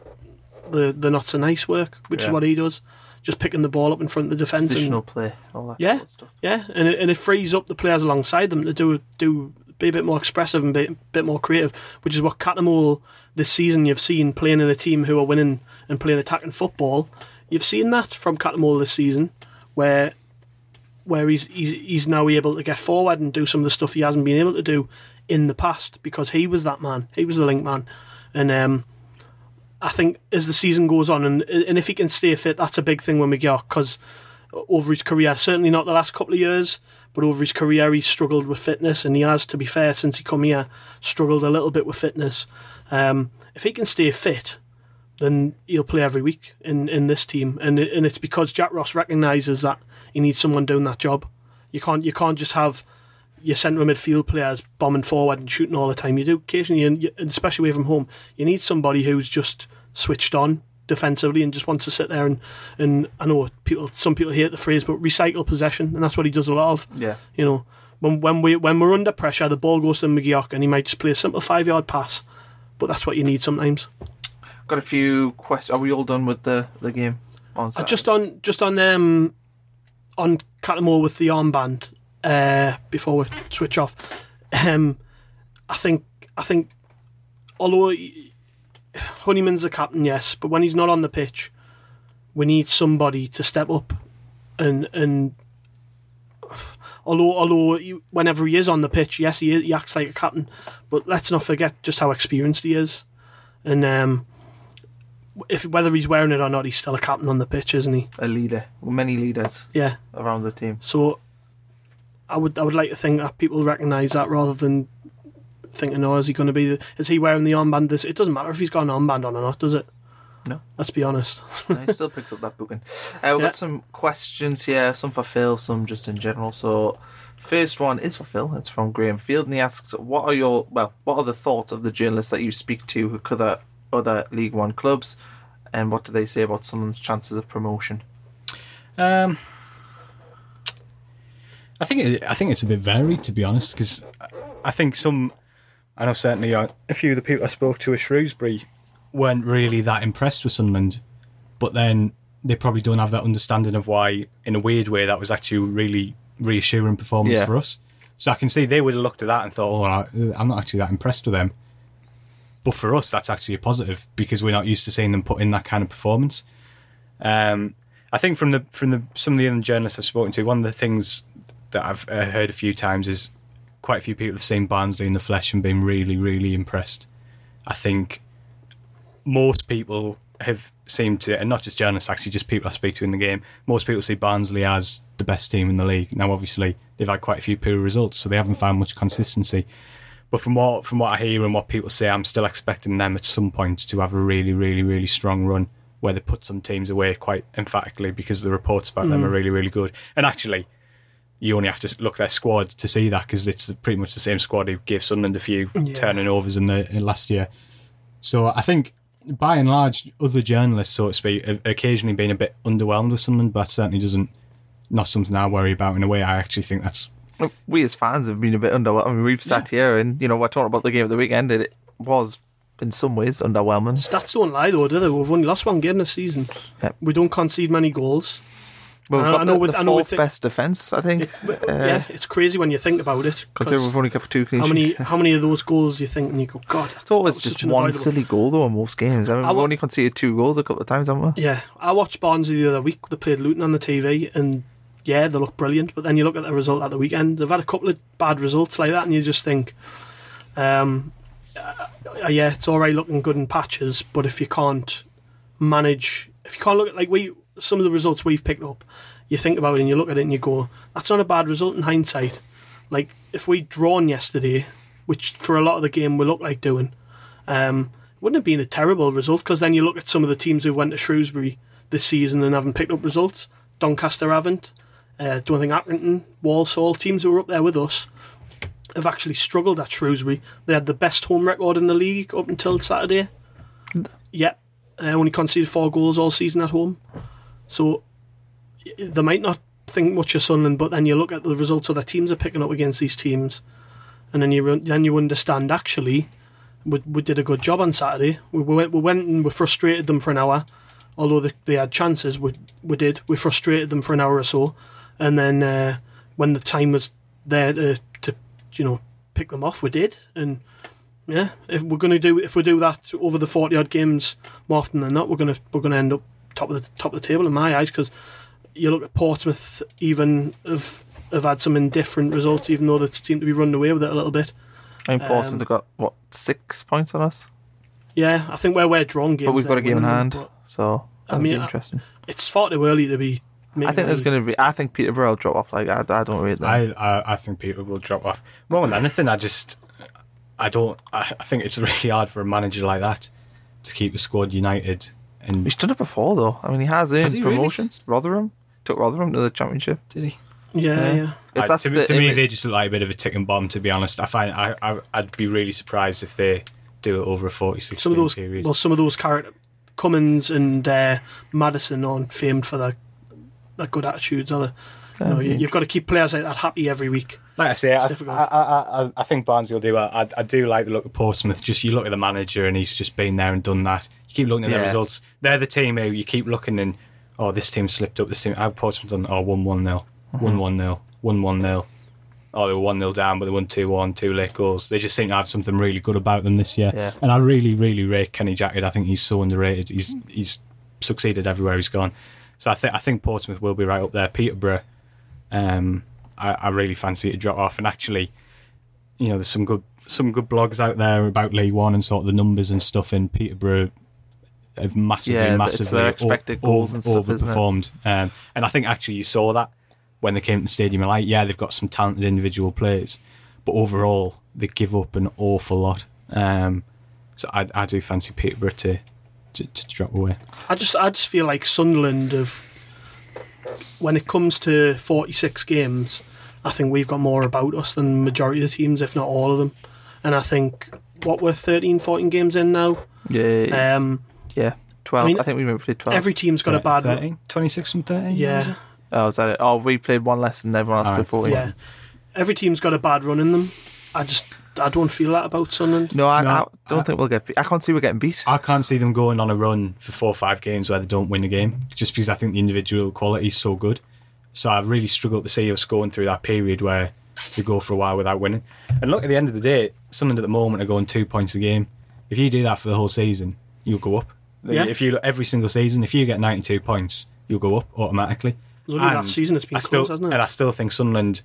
the, the not so nice work, which is what he does, just picking the ball up in front of the defence. and- Positional play, all that yeah, sort of stuff. yeah, and it, and it frees up the players alongside them to do do be a bit more expressive and be a bit more creative, which is what Cattermole this season you've seen playing in a team who are winning and playing attacking football. You've seen that from Cattermole this season, where where he's, he's he's now able to get forward and do some of the stuff he hasn't been able to do in the past because he was that man, he was the link man, and um, I think as the season goes on, and and if he can stay fit, that's a big thing with McGeouch because over his career, certainly not the last couple of years, but over his career, he's struggled with fitness, and he has, to be fair, since he come here, struggled a little bit with fitness. Um, if he can stay fit, then he'll play every week in, in this team, and and it's because Jack Ross recognises that he needs someone doing that job. You can't you can't just have your centre midfield players bombing forward and shooting all the time. You do occasionally, and especially away from home, you need somebody who's just switched on defensively and just wants to sit there and and I know people some people hate the phrase, but recycle possession, and that's what he does a lot of. Yeah. You know, when when we when we're under pressure, the ball goes to McGeouch, and he might just play a simple five yard pass, but that's what you need sometimes. Got a few questions. Are we all done with the, the game on Uh, Saturday? just on just on um on Cattermole with the armband uh, before we switch off. Um, I think I think although he- Honeyman's a captain, yes, but when he's not on the pitch, we need somebody to step up and and. Although, although he, whenever he is on the pitch, yes, he, he acts like a captain. But let's not forget just how experienced he is, and um, if whether he's wearing it or not, he's still a captain on the pitch, isn't he? a leader. Many leaders Yeah. around the team. So I would I would like to think that people recognise that rather than thinking, oh, is he going to be? The, is he wearing the armband? This it doesn't matter if he's got an armband on or not, does it? No. Let's be honest. No, he still picks up that booking. Uh, we've Yeah. got some questions here, some for Phil, some just in general. So, first one is for Phil. It's from Graham Field, and he asks, "What are your well? What are the thoughts of the journalists that you speak to who cover other League One clubs, and what do they say about someone's chances of promotion?" Um, I think it, I think it's a bit varied to be honest, because I think some, I know certainly uh, a few of the people I spoke to at Shrewsbury weren't really that impressed with Sunderland, but then they probably don't have that understanding of why, in a weird way, that was actually really reassuring performance Yeah. for us. So I can see they would have looked at that and thought, "Oh, I'm not actually that impressed with them." But for us, that's actually a positive because we're not used to seeing them put in that kind of performance. Um, I think from the from the some of the other journalists I've spoken to, one of the things that I've uh, heard a few times is quite a few people have seen Barnsley in the flesh and been really, really impressed. I think most people have seemed to, and not just journalists, actually, just people I speak to in the game, most people see Barnsley as the best team in the league. Now, obviously, they've had quite a few poor results, so they haven't found much consistency. But from what from what I hear and what people say, I'm still expecting them at some point to have a really, really, really strong run where they put some teams away quite emphatically because the reports about them are mm. really, really good. And actually, you only have to look at their squad to see that because it's pretty much the same squad who gave Sunderland a few turning overs in the in last year. So I think, by and large, other journalists, so to speak, have occasionally been a bit underwhelmed with Sunderland, but that certainly doesn't not something I worry about in a way. I actually think that's We as fans have been a bit underwhelmed. I mean, we've sat here and you know we're talking about the game of the weekend. and It was in some ways underwhelming. Stats don't lie though, do they? We've only lost one game this season. Yep. We don't concede many goals. Well, we've got I know the, with- the I know with fourth best defence, I think. Uh, yeah, it's crazy when you think about it. Considering we've only got two clean how many how many of those goals do you think and you go, God, It's always just one avoidable- silly goal though in most games. I mean, I we've wa- only conceded two goals a couple of times, haven't we? Yeah, I watched Barnsley the other week. They played Luton on the TV, and yeah, they look brilliant. But then you look at the result at the weekend; they've had a couple of bad results like that, and you just think, um, uh, yeah, it's right looking good in patches, but if you can't manage, if you can't look at like we some of the results we've picked up, you think about it and you look at it and you go, that's not a bad result in hindsight. Like if we'd drawn yesterday, which for a lot of the game we looked like doing, um, wouldn't have been a terrible result because then you look at some of the teams who went to Shrewsbury this season and haven't picked up results. Doncaster haven't. Uh, don't think Accrington, Walsall, teams who were up there with us, have actually struggled at Shrewsbury. They had the best home record in the league up until Saturday. Yep, uh, only conceded four goals all season at home. So they might not think much of Sunderland, but then you look at the results other teams are picking up against these teams, and then you then you understand actually we, we did a good job on Saturday. We, we went we went and we frustrated them for an hour, although they, they had chances. We we did we frustrated them for an hour or so, and then uh, when the time was there to, to you know pick them off, we did. And yeah, if we're gonna do if we do that over the forty odd games more often than not, we're gonna we're gonna end up top of the top of the table in my eyes because you look at Portsmouth even have have had some indifferent results, even though they seem to be running away with it a little bit. I mean, Portsmouth Um, have got what six points on us, Yeah, I think where we're drawn games, but we've got a game in hand, so I that'll mean, be I- interesting. It's far too early to be. I think there's going to be. I think Peterborough will drop off. Like I, I don't rate them. I, I I think Peter will drop off. More than anything, I just I don't. I, I think it's really hard for a manager like that to keep the squad united. And He's done it before, though. I mean, he has earned he really? promotions. Rotherham took Rotherham to the championship. did he? Yeah, yeah. It's, I- to, the to me, image- they just look like a bit of a ticking bomb. To be honest, I find I, I I'd be really surprised if they do it over a forty-six Some of those, period. well, some of those character Cummings and uh, Maddison aren't famed for their their good attitudes, are they? You know, you, you've got to keep players like that happy every week. Like I say, I, difficult. I, I, I, I think Barnsley will do well. I, I do like the look of Portsmouth. Just you look at the manager, and he's just been there and done that. You keep looking at Yeah. the results. They're the team who you keep looking and oh, this team slipped up. This team, how Portsmouth done? Oh, one one nil, mm-hmm. one one nil, one one nil. Oh, they were one 0 down, but they won two one, two late goals. They just seem to have something really good about them this year. Yeah. And I really, really rate Kenny Jackett. I think he's so underrated. He's he's succeeded everywhere he's gone. So I think I think Portsmouth will be right up there. Peterborough, um, I, I really fancy it to drop off. And actually, you know, there's some good some good blogs out there about League One and sort of the numbers and stuff. In Peterborough have massively, Yeah, massively their expected o- goals o- and stuff, overperformed. Um, and I think actually you saw that when they came to the stadium. Like, yeah, they've got some talented individual players, but overall they give up an awful lot. Um, so I, I do fancy Peterborough to, to to drop away. I just I just feel like Sunderland have when it comes to 46 games, I think we've got more about us than the majority of the teams, if not all of them. And I think what we're 13, 14 games in now. Yeah, Um, yeah. Twelve. I, I think we maybe played twelve. every team's got a bad. 13, 26 from 13? Yeah, oh, is that it? Oh, we played one less than everyone else Alright. played fourteen. yeah. Every team's got a bad run in them. I just I don't feel that about Sunderland. No, I, No, I don't I- think we'll get. Beat. I can't see we're getting beat. I can't see them going on a run for four or five games where they don't win a game, just because I think the individual quality is so good. So I've really struggled to see us going through that period where they go for a while without winning. And look, at the end of the day, Sunderland at the moment are going two points a game. If you do that for the whole season, you'll go up. Yeah. If you look every single season, if you get 92 points, you'll go up automatically. It was only And last season it's been I still, close, hasn't it? And I still think Sunderland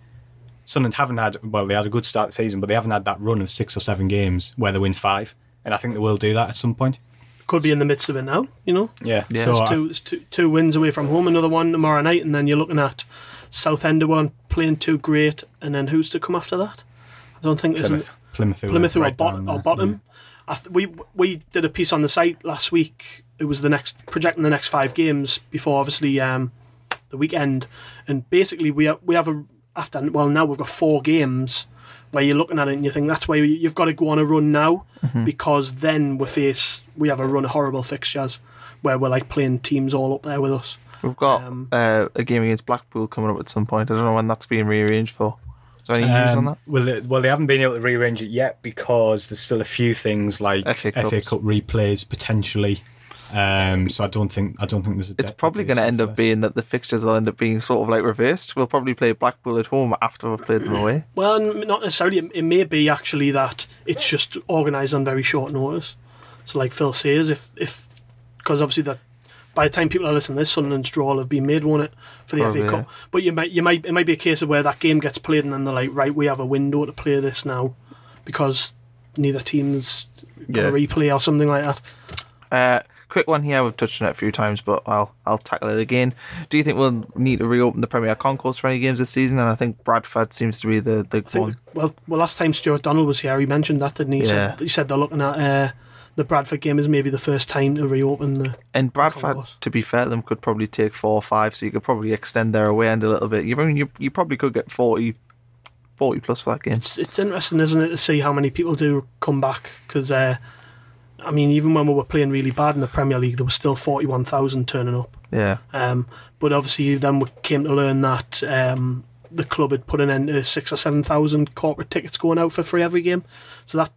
Sunderland haven't had well, they had a good start to the season, but they haven't had that run of six or seven games where they win five, and I think they will do that at some point. Could be in the midst of it now, you know. Yeah, Yeah. So There's I- two, there's two, two wins away from home, another one tomorrow night, and then you're looking at Southend one playing two great, and then who's to come after that? I don't think there's Plymouth, Plymouth, Plymouth who were right bot- down or there. bottom. I th- we we did a piece on the site last week. It was the next projecting the next five games before obviously um, the weekend, and basically we have, we have a after well now we've got four games where you're looking at it and you think that's why you've got to go on a run now because then we face we have a run of horrible fixtures where we're like playing teams all up there with us. We've got Um, uh, a game against Blackpool coming up at some point. I don't know when that's being rearranged for. Is there any news on Um, that? Well, they, well, they haven't been able to rearrange it yet because there's still a few things like FA FA, Cup replays potentially. Um, so I don't think I don't think there's a. It's probably going to end up being that the fixtures will end up being sort of like reversed. We'll probably play Blackpool at home after we've played them away. Well, not necessarily. It- It may be actually that it's just organised on very short notice. So, like Phil says, if if because obviously that by the time people are listening to this, Sunderland's draw will have been made, won't it, for the Probably, FA Cup? But you might you might it might be a case of where that game gets played and then they're like, right, we have a window to play this now because neither team's got Yeah. a replay or something like that. Uh, quick one here. We've touched on it a few times, but I'll I'll tackle it again. Do you think we'll need to reopen the Premier Concourse for any games this season? And I think Bradford seems to be the the think, one. well, well, last time Stuart Donald was here, he mentioned that, didn't he? He, Yeah. said, he said they're looking at uh, the Bradford game is maybe the first time to reopen the. And Bradford, to be fair, them could probably take four or five, so you could probably extend their away end a little bit. You I mean you you probably could get 40, 40 plus for that game. It's, it's interesting, isn't it, to see how many people do come back? Because, uh, I mean, even when we were playing really bad in the Premier League, there was still 41,000 turning up. Yeah, Um, but obviously, then we came to learn that um, the club had put an end to six or 7,000 corporate tickets going out for free every game. So that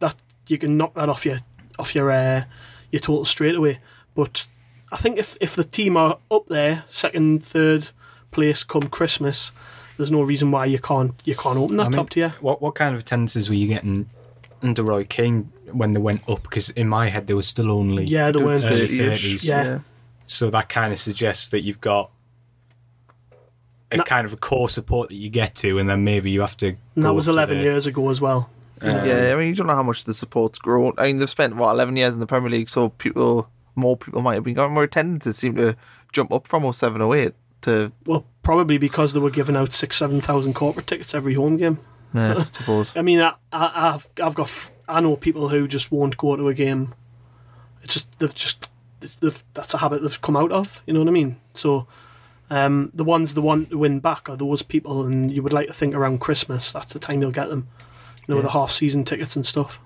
that you can knock that off your off your uh, your total straight away. But I think if, if the team are up there, second, third place come Christmas, there's no reason why you can't you can't open that I mean, top tier. What what kind of attendances were you getting under Roy King when they went up? Because in my head there was still only Yeah, there weren't. early 30-ish, 30s. Yeah. So that kind of suggests that you've got a No- kind of a core support that you get to, and then maybe you have to. Go that was up to 11 the- years ago as well. yeah. I mean, you don't know how much the support's grown. I mean, they've spent what eleven years in the Premier League, so people, more people might have been going. More attendances seem to jump up from 07, 08 to Well, probably because they were giving out six, 7,000 corporate tickets every home game. yeah, I suppose. I mean, I, I, I've, I've got, f- I know people who just won't go to a game. It's just, they've just, they've, that's a habit they've come out of, you know what I mean? So, um, the ones they want to win back are those people, and you would like to think around Christmas, that's the time you'll get them. You know, the half season tickets and stuff.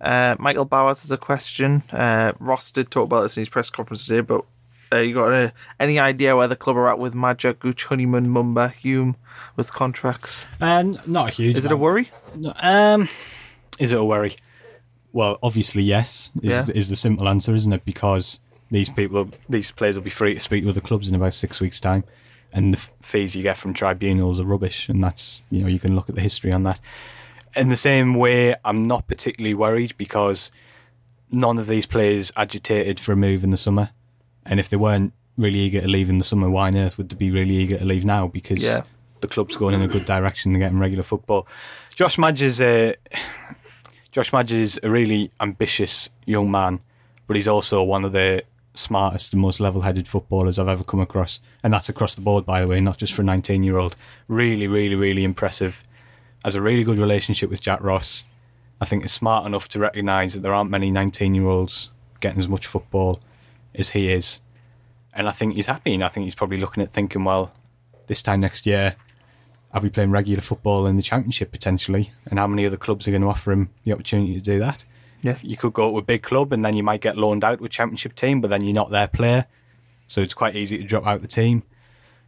Uh, Michael Bowers has a question. Uh, Ross did talk about this in his press conference today, but uh, you got uh, any idea where the club are at with Maja, Gooch, Honeyman, Mumba, Hume with contracts? And not a huge. Is it a worry? No, Um, is it a worry? Well, obviously yes. Is, Yeah. is the simple answer, isn't it? Because these people, these players will be free to speak to other clubs in about six weeks' time, and the f- fees you get from tribunals are rubbish, and that's you know you can look at the history on that. In the same way, I'm not particularly worried because none of these players agitated for a move in the summer, and if they weren't really eager to leave in the summer, why on earth would they be really eager to leave now? Because Yeah. the club's going in a good direction, they're getting regular football. Josh Maja is a Josh Maja is a really ambitious young man, but he's also one of the smartest and most level-headed footballers I've ever come across, and that's across the board, by the way, not just for a 19-year-old. Really, really, really impressive. Has a really good relationship with Jack Ross. I think is smart enough to recognise that there aren't many 19-year-olds getting as much football as he is, and I think he's happy. And I think he's probably looking at thinking, well, this time next year, I'll be playing regular football in the championship potentially, and how many other clubs are going to offer him the opportunity to do that? Yeah. you could go to a big club and then you might get loaned out to a championship team, but then you're not their player, so it's quite easy to drop out the team.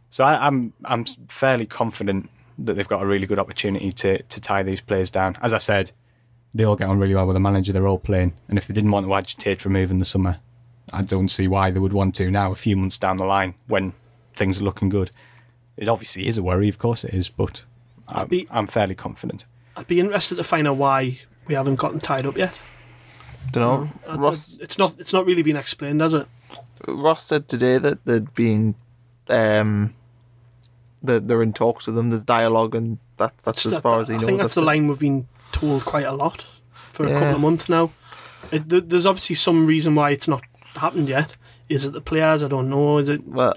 So I, I'm I'm fairly confident that they've got a really good opportunity to to tie these players down. As I said, they all get on really well with the manager they're all playing, and if they didn't want to agitate for a move in the summer, I don't see why they would want to now, a few months down the line when things are looking good. It obviously is a worry, of course it is, but I'm, be- I'm fairly confident. I'd be interested to find out why we haven't gotten tied up yet. Don't know. Uh, Ross It's not. It's not really been explained, has it? Ross said today that there'd been um, they're, they're in talks with them. There's dialogue, and that that's as That- far as he I knows. I think that's the it. line we've been told quite a lot for a couple of months now. It, th- there's obviously some reason why it's not happened yet. Is it the players? I don't know. Is it? Well,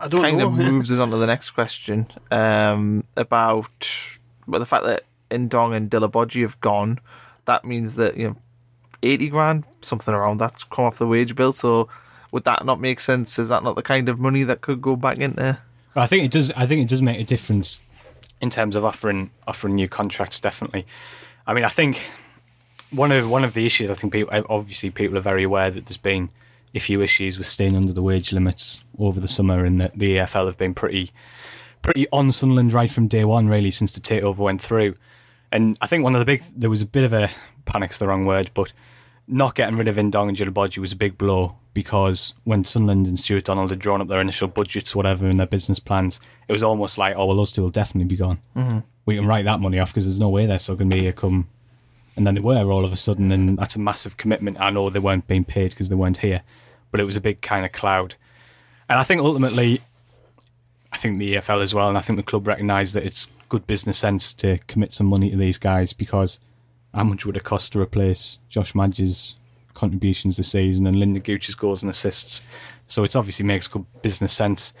I don't- kind know. of moves us on to the next question um, about well, the fact that Ndong and Djilobodji have gone. That means that you know, eighty grand, something around that's come off the wage bill. So, would that not make sense? Is that not the kind of money that could go back into? But I think it does. I think it does make a difference in terms of offering offering new contracts. Definitely. I mean, I think one of one of the issues. I think people obviously people are very aware that there's been a few issues with staying under the wage limits over the summer, and that the EFL have been pretty pretty on Sunderland right from day one, really, since the takeover went through. And I think one of the big there was a bit of a panic's the wrong word, but not getting rid of Ndong and Djilobodji was a big blow because when Sunderland and Stuart Donald had drawn up their initial budgets, whatever, and their business plans, it was almost like, oh, well, those two will definitely be gone. Mm-hmm. We can write that money off because there's no way they're still going to be here come. And then they were all of a sudden, and that's a massive commitment. I know they weren't being paid because they weren't here, but it was a big kind of cloud. And I think ultimately, I think the EFL as well, and I think the club recognise that it's good business sense to commit some money to these guys because how much would it cost to replace Josh Maja's contributions this season and Lynden Gooch's goals and assists? So it obviously makes good business sense.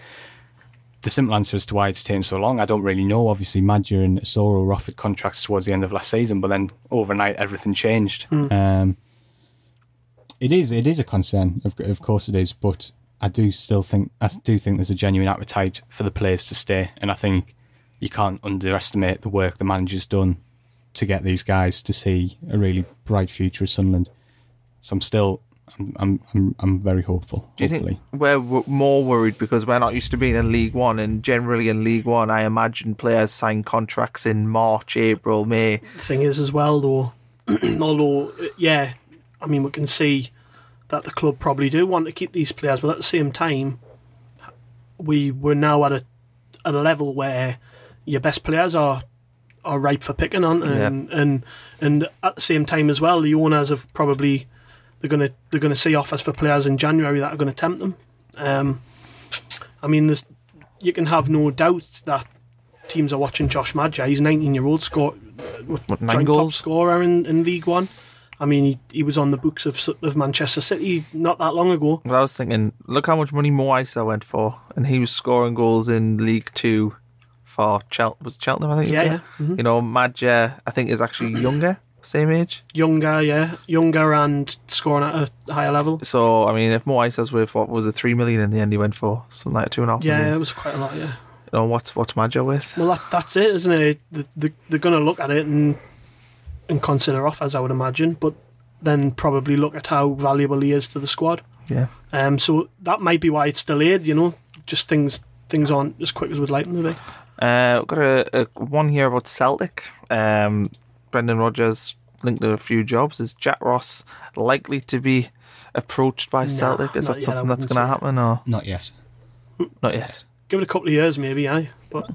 The simple answer as to why it's taken so long, I don't really know. Obviously, Madge and Soro were offered contracts towards the end of last season, but then overnight everything changed. Um, it is it is a concern, of, of course it is, but I do still think I do think there's a genuine appetite for the players to stay, and I think you can't underestimate the work the manager's done to get these guys to see a really bright future at Sunderland. So I'm still I'm I'm I'm, I'm very hopeful. Do you hopefully. think we're w- more worried because we're not used to being in League One, and generally in League One, I imagine players sign contracts in March, April, May. The thing is, as well, though, although yeah, I mean, we can see that the club probably do want to keep these players, but at the same time, we we're now at a at a level where your best players are are ripe for picking on, and and and at the same time as well, the owners have probably they're gonna they're gonna see offers for players in January that are going to tempt them. Um, I mean, there's you can have no doubt that teams are watching Josh Maja. He's 19 year old score What, nine goals? scorer in, in League One. I mean, he, he was on the books of of Manchester City not that long ago. But I was thinking, look how much money Mo Eisa went for, and he was scoring goals in League Two for Chel- was Cheltenham, I think. Yeah, yeah. was? Mm-hmm. You know, Maja, uh, I think is actually younger, same age. Younger, yeah, younger and scoring at a higher level. So I mean, if Mo Eisa's worth what was it, three million in the end? He went for something like two and a half Yeah, million. it was quite a lot. Yeah. You know, what's what's Maja with? Well, that, that's it, isn't it? The, the, they're going to look at it and and consider off, as I would imagine, but then probably look at how valuable he is to the squad. Yeah. Um, so that might be why it's delayed. You know, just things things aren't as quick as we'd like them to be. Uh, we've got a, a one here about Celtic. Um, Brendan Rodgers linked to a few jobs. Is Jack Ross likely to be approached by Celtic? Is that yet, something that's going to happen or Not yet. not yet? Give it a couple of years, maybe. Aye, but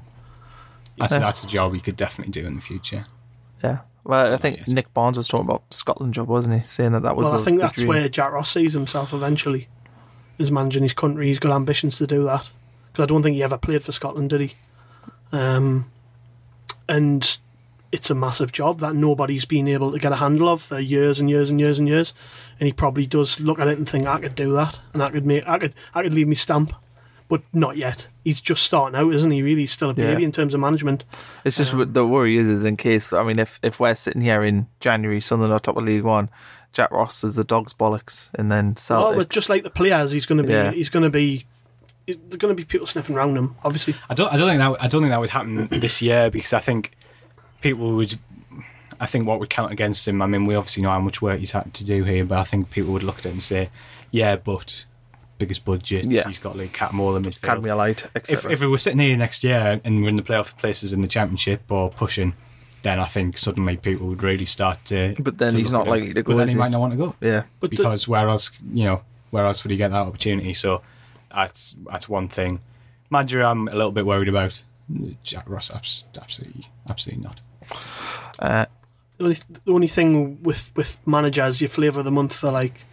That's that's a job you could definitely do in the future. Yeah. Well, I think yet. Nick Barnes was talking about Scotland job, wasn't he? Saying that that was well, the I think the that's dream. where Jack Ross sees himself eventually. Is managing his country. He's got ambitions to do that because I don't think he ever played for Scotland, did he? Um, and it's a massive job that nobody's been able to get a handle of for years and years and years and years. And he probably does look at it and think, I could do that, and I could make, I could, I could leave me stamp, but not yet. He's just starting out, isn't he? Really, he's still a Yeah. baby in terms of management. It's just um, what the worry is, is in case. I mean, if if we're sitting here in January, Sunderland are top of League One, Jack Ross is the dog's bollocks, and then Oh, Celtic. but just like the players, he's going to be, Yeah. he's going to be, there's going to be people sniffing around him. Obviously, I don't. I don't think that. I don't think that would happen this year because I think people would. I think what would count against him. I mean, we obviously know how much work he's had to do here, but I think people would look at it and say, "Yeah, but biggest budget. Yeah. He's got like cat more than midfield." Academy Light, if etc. if we were sitting here next year and we're in the playoff places in the championship or pushing, then I think suddenly people would really start to. But then to he's not at it. likely to go, But then he he? might not want to go yeah, but the- because where else, you know, where else would he get that opportunity? So that's that's one thing. Maja, I'm a little bit worried about. Jack Ross, absolutely, absolutely not. uh, the only, the only thing with with managers, your flavour of the month are like,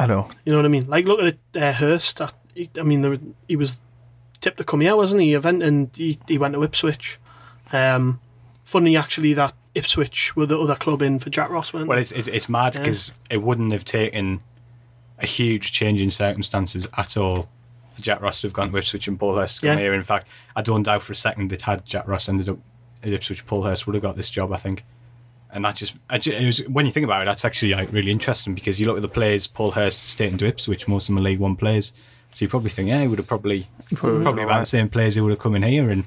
I know. you know what I mean? Like look at uh, Hurst. he- I mean, there, he was tipped to come here, wasn't he? Event and he, he went to Ipswich. Um, funny actually that Ipswich were the other club in for Jack Ross. Weren't Well, it's it's, it's mad Yeah. because it wouldn't have taken a huge change in circumstances at all for Jack Ross to have gone to Ipswich and Paul Hurst to come Yeah. here. In fact, I don't doubt for a second that had Jack Ross ended up at Ipswich, Paul Hurst would have got this job. I think, and that just, I ju- it was when you think about it, that's actually like really interesting because you look at the players Paul Hurst stayed into Ipswich, most of them are League One players. So you probably think, yeah, he would have probably Probably probably about alright. the same players who would have come in here and.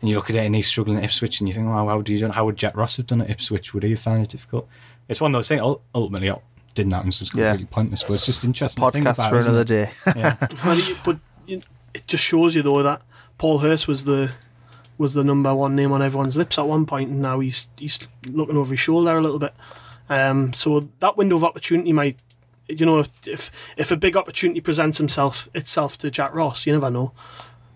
And you look at it and he's struggling at Ipswich, and you think, well, how do you how would Jack Ross have done at Ipswich? Would he have found it difficult? It's one of those things. Ultimately, it didn't happen, so it's Yeah. pointless. But it's just interesting. to think Podcast about, for another it? day. Yeah. But you- it just shows you though that Paul Hurst was the was the number one name on everyone's lips at one point, and now he's he's looking over his shoulder a little bit. Um, so that window of opportunity might, you know, if if, if a big opportunity presents himself itself to Jack Ross, you never know,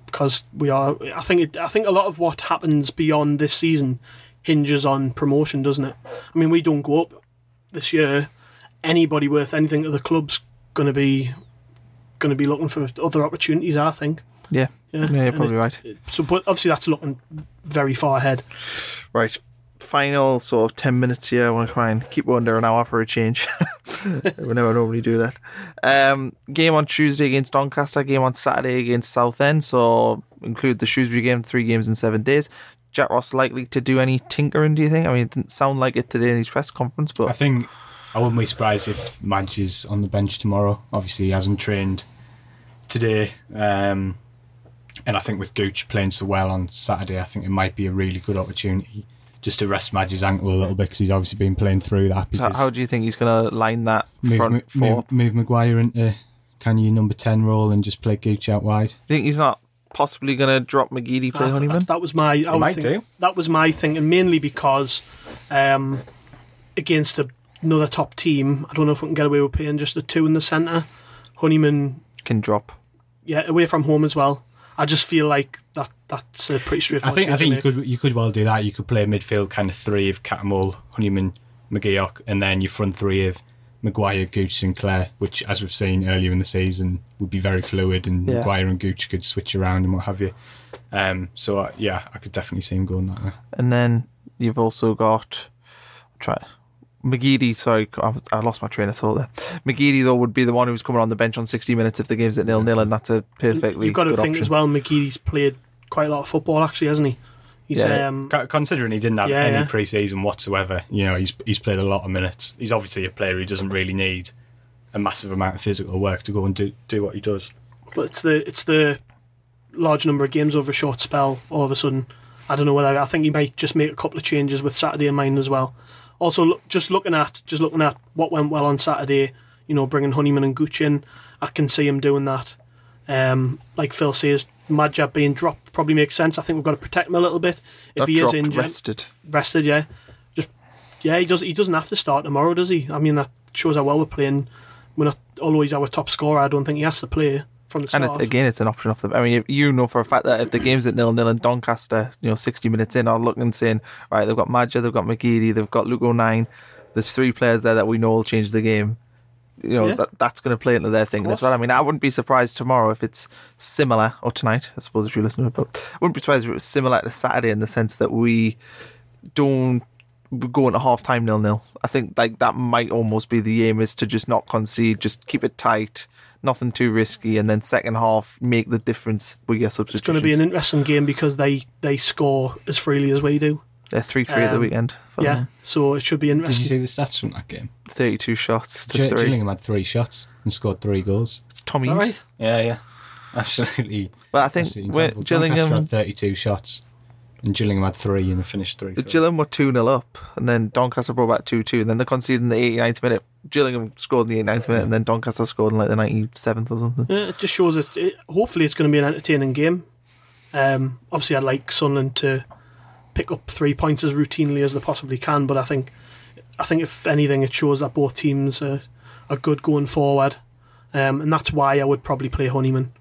because we are. I think it, I think a lot of what happens beyond this season hinges on promotion, doesn't it? I mean, we don't go up this year. Anybody worth anything to the club's going to be going to be looking for other opportunities. I think. Yeah, Yeah, yeah, you're probably it- right. So, but obviously, that's looking very far ahead. Right. Final sort of 10 minutes here. I want to try and keep it under an hour for a change. we never normally do that. Um, game on Tuesday against Doncaster, game on Saturday against Southend. So include the Shrewsbury game, three games in seven days. Jack Ross likely to do any tinkering, do you think? I mean, it didn't sound like it today in his press conference, but. I think I wouldn't be surprised if Maja is on the bench tomorrow. Obviously, he hasn't trained today. Um, and I think with Gooch playing so well on Saturday, I think it might be a really good opportunity just to rest Maja's ankle a little bit because he's obviously been playing through that. so how do you think he's going to line that move, front Ma- four? move, move Maguire into can you number 10 role and just play Gooch out wide? Do you think he's not possibly going to drop McGeady, play I- Honeyman? That was my. I would might think, do. That was my thinking, mainly because um, against a, another top team, I don't know if we can get away with playing just the two in the centre. Honeyman, Can drop. yeah, away from home as well. I just feel like that that's a pretty I straightforward. think I think you could you could well do that. You could play a midfield kind of three of Cattermole, Honeyman, McGeouch, and then your front three of Maguire, Gooch, Sinclair, which, as we've seen earlier in the season, would be very fluid, and Yeah. Maguire and Gooch could switch around and what have you. Um, so uh, yeah, I could definitely see him going that way. And then you've also got try McGeady. Sorry, I, was, I lost my train of thought there. McGeady though would be the one who's coming on the bench on 60 minutes if the game's at nil nil, and that's a perfectly You've got to good think option. as well. McGee's played quite a lot of football, actually, hasn't he? He's Yeah. um, Considering he didn't have Yeah, any yeah. pre-season whatsoever, you know, he's he's played a lot of minutes. He's obviously a player who doesn't really need a massive amount of physical work to go and do do what he does. but it's the it's the large number of games over a short spell. All of a sudden, I don't know whether I think he might just make a couple of changes with Saturday in mind as well. Also, look, just looking at just looking at what went well on Saturday, you know, bringing Honeyman and Gooch in, I can see him doing that. Um, like Phil says, Maja being dropped probably makes sense. I think we've got to protect him a little bit if Not he is injured, rested. rested. Yeah, just yeah, he does. He doesn't have to start tomorrow, does he? I mean, that shows how well we're playing. We're not. always our top scorer, I don't think he has to play from the start. And it's again, it's an option off the. I mean, you know for a fact that if the game's at nil nil and Doncaster, you know, sixty minutes in, are looking and saying, right, they've got Maja, they've got McGeady, they've got Luke O'Nien. There's three players there that we know will change the game. You know Yeah. that that's going to play into their thing as well. I mean, I wouldn't be surprised tomorrow if it's similar, or tonight, I suppose, if you're listening. But I wouldn't be surprised if it was similar to Saturday in the sense that we don't go into half time nil nil. I think like that might almost be the aim is to just not concede, just keep it tight, nothing too risky, and then second half make the difference with your It's going to be an interesting game because they, they score as freely as we do. They're three three at the um, weekend. For Yeah, them. so it should be interesting. Did you see the stats from that game? thirty two shots to Gi- three. Gillingham had three shots and scored three goals. It's Tommy. Right. Yeah, yeah, absolutely. But I think absolutely we're, Gillingham. had thirty-two shots, and Gillingham had three, and they finished three. The three. Gillingham were 2 0 up, and then Doncaster brought back 2 2, and then they conceded in the 89th minute. Gillingham scored in the 89th minute, and then Doncaster scored in like the 97th or something. Yeah, it just shows that it, hopefully it's going to be an entertaining game. Um, obviously, I'd like Sunderland to pick up three points as routinely as they possibly can, but I think, I think if anything, it shows that both teams are, are good going forward, um, and that's why I would probably play Honeyman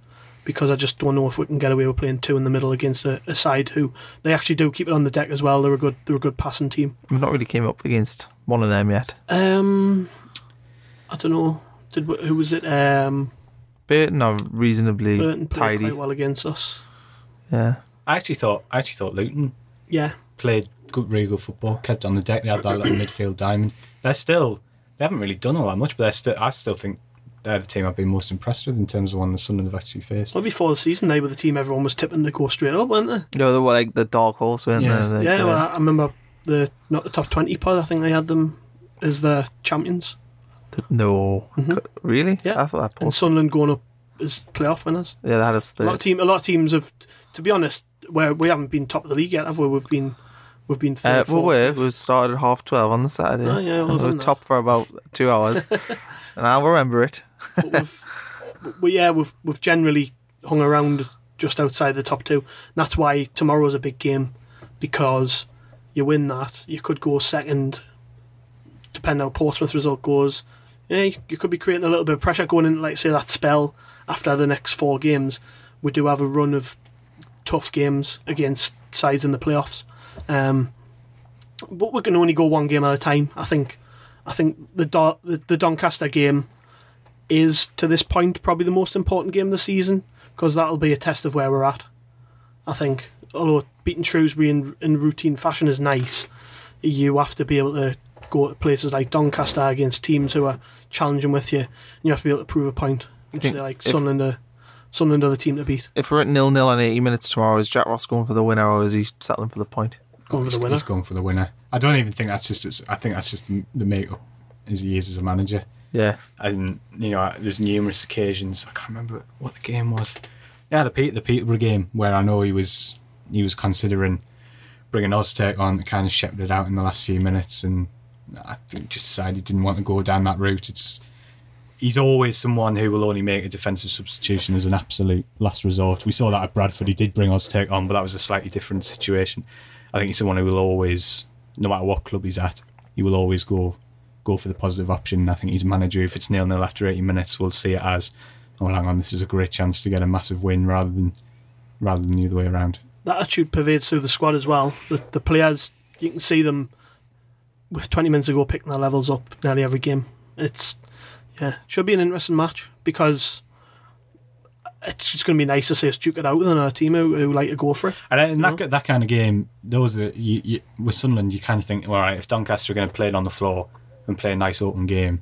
because I just don't know if we can get away with playing two in the middle against a, a side who they actually do keep it on the deck as well. They're a good, they're a good passing team. We've not really came up against one of them yet. Um, I don't know. Did we- who was it? Um, Burton are reasonably Burton played tidy. quite well against us. Yeah. I actually thought I actually thought Luton Yeah, played good, really good football. Kept on the deck. They had that little midfield diamond. They're still they haven't really done all that much, but they're still. I still think they're the team I've been most impressed with in terms of one the Sunderland have actually faced. well before the season they were the team everyone was tipping to go straight up, weren't they? No, they were like the dark horse, weren't Yeah. they? Like, yeah, uh, well, I remember the not the top twenty pod. I think they had them as the champions, no. Really? Mm-hmm. Yeah. I thought that and Sunderland going up as playoff winners. Yeah, they had us A lot of team, a lot of teams have, to be honest, where we haven't been top of the league yet, have we? We've been, we've been. Third, Uh, we fourth, were. fifth. We started at half twelve on the Saturday. Oh, yeah, well, we were done that. top for about two hours, and I'll remember it. But we've, we, yeah, we've we've generally hung around just outside the top two. And that's why tomorrow's a big game because you win that, you could go second, depending how Portsmouth result goes. Yeah, you- could be creating a little bit of pressure going in, like say that spell after the next four games. We do have a run of tough games against sides in the playoffs, um, but we can only go one game at a time. I think. I think the Do- the, the Doncaster game is to this point probably the most important game of the season because that'll be a test of where we're at. I think, although beating Shrewsbury in, in routine fashion is nice, you have to be able to go to places like Doncaster against teams who are challenging with you, and you have to be able to prove a point. And think say like if- Sunderland, are, Sunderland are the team to beat. If we're at nil nil in eighty minutes tomorrow, is Jack Ross going for the winner or is he settling for the point? Going for he's, the winner. he's going for the winner. I don't even think that's just. I think that's just the, the makeup as he is as a manager. Yeah. and you know, there's numerous occasions. I can't remember what the game was. Yeah, the Pete, the Peterborough game where I know he was he was considering bringing Ozturk on kind of shepherded out in the last few minutes, and I think just decided he didn't want to go down that route. It's he's always someone who will only make a defensive substitution as an absolute last resort. We saw that at Bradford. He did bring Ozturk on, but that was a slightly different situation. I think he's someone who will always, no matter what club he's at, he will always go go for the positive option. I think he's manager. If it's nil nil after 80 minutes, we'll see it as, oh, hang on, this is a great chance to get a massive win rather than rather than the other way around. that attitude pervades through the squad as well. The, the players, you can see them with 20 minutes ago picking their levels up nearly every game. It's yeah, should be an interesting match because it's just going to be nice to see us duke it out with another team who, who like to go for it. And in that that kind of game, those are you, you, with Sunderland, you kind of think, all right, if Doncaster are going to play it on the floor and play a nice open game,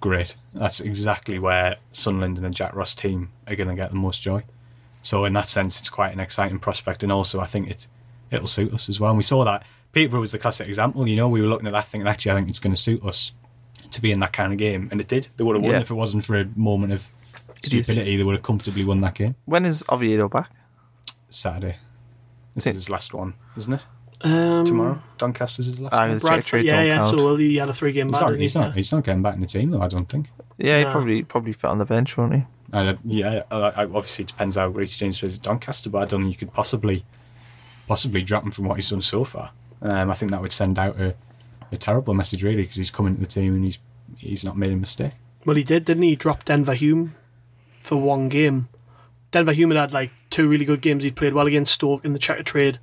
great. That's exactly where Sunderland and the Jack Ross team are going to get the most joy. So in that sense, it's quite an exciting prospect, and also I think it it'll suit us as well. And we saw that Peterborough was the classic example. You know, we were looking at that thinking, actually, I think it's going to suit us to be in that kind of game, and it did. They would have won Yeah. if it wasn't for a moment of stupidity. They would have comfortably won that game. When is Oviedo back? Saturday. This is his last one, isn't it? Um, Tomorrow, Doncaster's his last Ah, one. the Bradford, trade yeah, yeah. count. So well, he had a three game He's ban. not, didn't he's, not, he's not getting back in the team, though, I don't think. Yeah, he probably probably fit on the bench, won't he? Uh, yeah, uh, obviously it depends how Reece James plays at Doncaster, but I don't think you could possibly possibly drop him from what he's done so far. Um, I think that would send out a, a terrible message, really, because he's coming to the team and he's he's not made a mistake. Well, he did, didn't he? He dropped Denver Hume for one game. Denver Hume had had like two really good games. He'd played well against Stoke in the Checkatrade,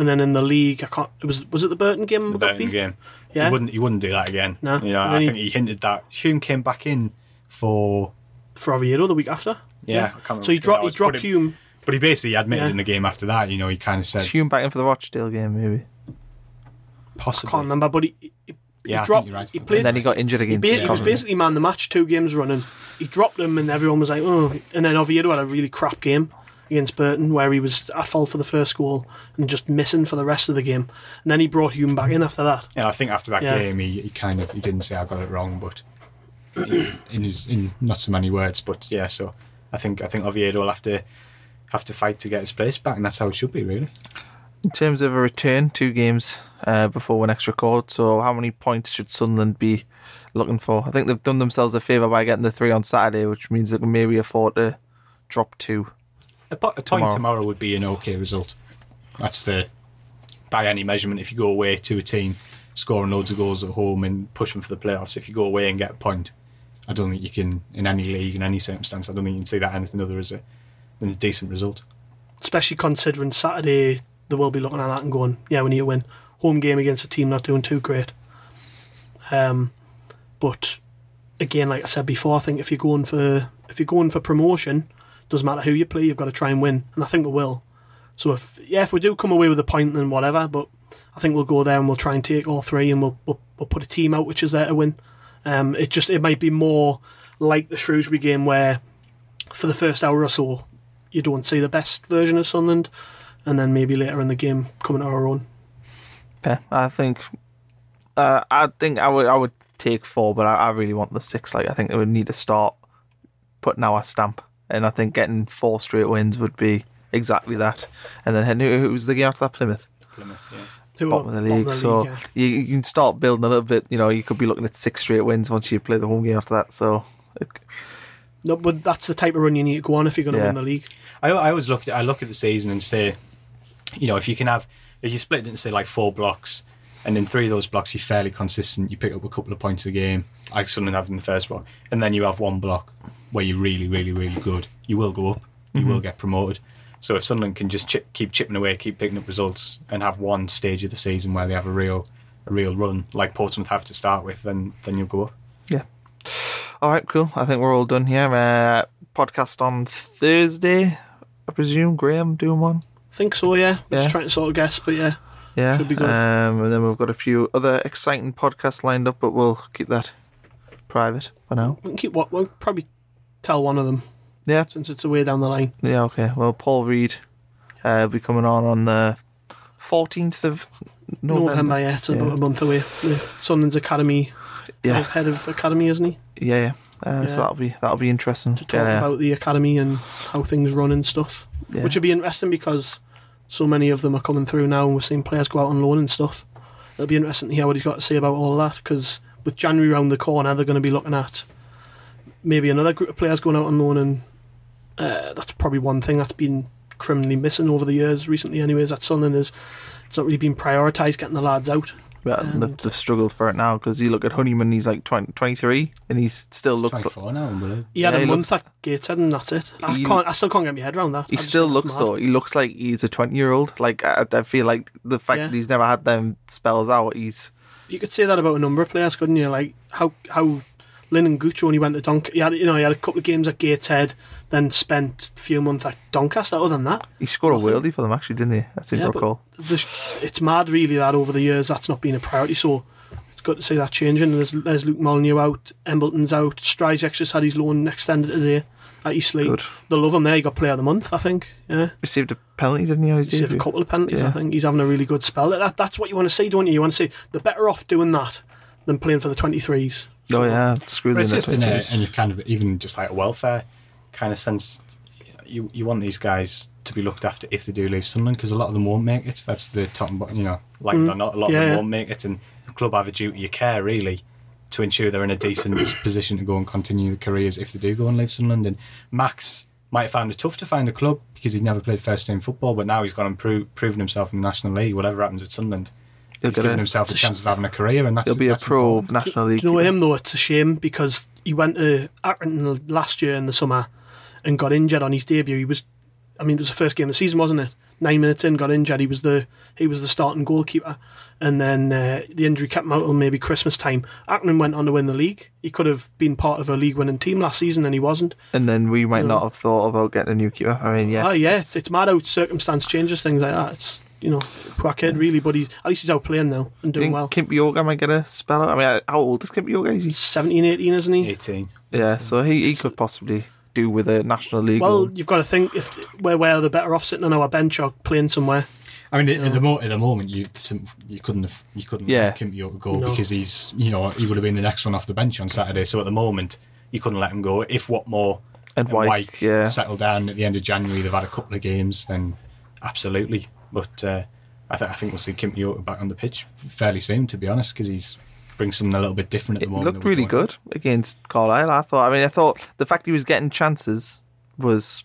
and then in the league, I can't. It was was it the Burton game? The Burton beat? game. Yeah. He wouldn't he wouldn't do that again. No. You know, And I then think he hinted that Hume came back in for for Oviedo the week after. Yeah, I can't So he dropped he dropped but Hume. but he basically admitted Yeah. in the game after that, you know, he kind of said Is Hume back in for the Rochdale game, maybe. possibly. Can't remember, but he, he, he Yeah, I think dropped. you're right. He played. And then he got injured he, against ba- he was basically man the match two games running. He dropped him, and everyone was like, "Oh!" And then Oviedo had a really crap game against Burton, where he was at fault for the first goal and just missing for the rest of the game. And then he brought Hume back in after that. Yeah, I think after that Yeah. game, he, he kind of he didn't say I got it wrong, but in, in his in not so many words, but yeah. So I think I think Oviedo will have to have to fight to get his place back, and that's how it should be, really. In terms of a return, two games uh, before we next record. So, how many points should Sunderland be looking for? I think they've done themselves a favour by getting the three on Saturday, which means they can maybe afford to drop two. A, po- a point Tomorrow. tomorrow. would be an okay result. That's the by any measurement. If you go away to a team scoring loads of goals at home and pushing for the playoffs, if you go away and get a point, I don't think you can in any league in any circumstance. I don't think you can see that anything other as a than a decent result. especially considering Saturday they will be looking at that and going, yeah, we need to win. Home game against a team not doing too great. Um, but again, like I said before, I think if you're going for if you're going for promotion, doesn't matter who you play, you've got to try and win, and I think we will. So if yeah, if we do come away with a point, then whatever. But I think we'll go there and we'll try and take all three, and we'll we'll, we'll put a team out which is there to win. Um, it just it might be more like the Shrewsbury game where for the first hour or so you don't see the best version of Sunderland, and then maybe later in the game coming to our own. Yeah, I think. Uh, I think I would I would take four, but I, I really want the six. Like I think would need to start putting our stamp, and I think getting four straight wins would be exactly that. And then who, who was the game after that? Plymouth. Plymouth, yeah. Who bottom of the league. so yeah. you, you can start building a little bit. You know, you could be looking at six straight wins once you play the home game after that. So No, but that's the type of run you need to go on if you're going to Yeah. win the league. I, I always look at I look at the season and say, you know, if you can have if you split it into say like four blocks, and in three of those blocks you're fairly consistent, you pick up a couple of points a game, like Sunderland have in the first block, and then you have one block where you're really, really, really good, you will go up, you will get promoted. So if Sunderland can just chip, keep chipping away, keep picking up results, and have one stage of the season where they have a real, a real run like Portsmouth have to start with, then then you'll go up. yeah. All right, cool. I think we're all done here. Uh, podcast on Thursday, I presume. Graham doing one. I think so, yeah. We're Yeah. just trying to sort of guess, but yeah. Yeah. Should be good. Um, and then we've got a few other exciting podcasts lined up, but we'll keep that private for now. We can keep what we'll probably tell one of them Yeah. since it's away down the line. Yeah. Okay. Well, Paul Reed uh, will be coming on on the fourteenth of November. November, yeah, it's about a month away. The Sunderland's Academy, Yeah. head of Academy, isn't he? Yeah. yeah. Uh, So that'll be that'll be interesting. To talk Yeah, about the Academy and how things run and stuff. yeah. Which would be interesting because so many of them are coming through now and we're seeing players go out on loan and stuff. It'll be interesting to hear what he's got to say about all that because with January round the corner, they're going to be looking at maybe another group of players going out on loan, and uh, that's probably one thing that's been criminally missing over the years recently. Anyways, at Sunderland is it's not really been prioritised getting the lads out. But and- they've, they've struggled for it now because you look at Honeyman, he's like 20, 23 and he still looks. Twenty four now, unbelievable. He had Yeah, a he month at Gateshead, and that's it. I He- can't. I still can't get my head around that. He I just still think looks mad. though. He looks like he's a twenty-year-old. Like I, I feel like the fact Yeah. that he's never had them spells out. He's You could say that about a number of players, couldn't you? Like how how Lynden Gooch only went to Doncaster. He had you know he had a couple of games at Gateshead, then spent a few months at Doncaster. Other than that, he scored a worldie for them actually, didn't he? Seem Yeah, recall. it's mad really that over the years that's not been a priority. So it's good to see that changing. There's, there's Luke Molyneux out, Embleton's out, Stryjek just had his loan extended today at Eastleigh. Good. They love him there. He got Player of the Month, I think. Yeah. Received a penalty, didn't he? He saved a debut? couple of penalties. I think he's having a really good spell. That, that's what you want to see, don't you? You want to see they're better off doing that than playing for the 23s. Oh yeah, screw them. just in a, and you kind of even just like a welfare kind of sense. You you want these guys to be looked after if they do leave Sunderland because a lot of them won't make it. That's the top and bottom. You know, like mm. or not, a lot Yeah, of them won't make it, and the club have a duty of care really to ensure they're in a decent position to go and continue their careers if they do go and leave Sunderland. And Max might have found it tough to find a club because he'd never played first team football, but now he's gone and pro- proven himself in the National League. Whatever happens at Sunderland, he's given himself a chance of having a career, and that's he'll be a pro important. National Do League. you know him though? It's a shame because he went to Accrington last year in the summer and got injured on his debut. He was, I mean, it was the first game of the season, wasn't it? Nine minutes in, got injured. He was the he was the starting goalkeeper, and then uh, the injury kept him out till maybe Christmas time. Accrington went on to win the league. He could have been part of a league-winning team last season, and he wasn't. And then we might not have thought about getting a new keeper. I mean, yeah, Oh yeah, it's, it's mad how circumstance changes things like that. It's you know, poor kid really, but he's at least he's out playing now and doing think well. Kimpioka might get a spell out. I mean, how old is Kimpioka? Is he 17, 18, isn't he? Eighteen. Yeah, so he, he could possibly do with a National League. Well, role. you've got to think if where where they're better off sitting on our bench or playing somewhere. I mean, at, the mo- at the moment, you you couldn't have you couldn't Yeah. let Kimpy go No. because he's you know he would have been the next one off the bench on Saturday. So at the moment, you couldn't let him go. If Watmore And Wyke, yeah. settle down at the end of January, they've had a couple of games, then absolutely. But uh, I, th- I think we'll see Kimpy back on the pitch fairly soon, to be honest, because he's brings something a little bit different at the it moment. looked really good against Carlisle. I thought. I mean, I thought the fact he was getting chances was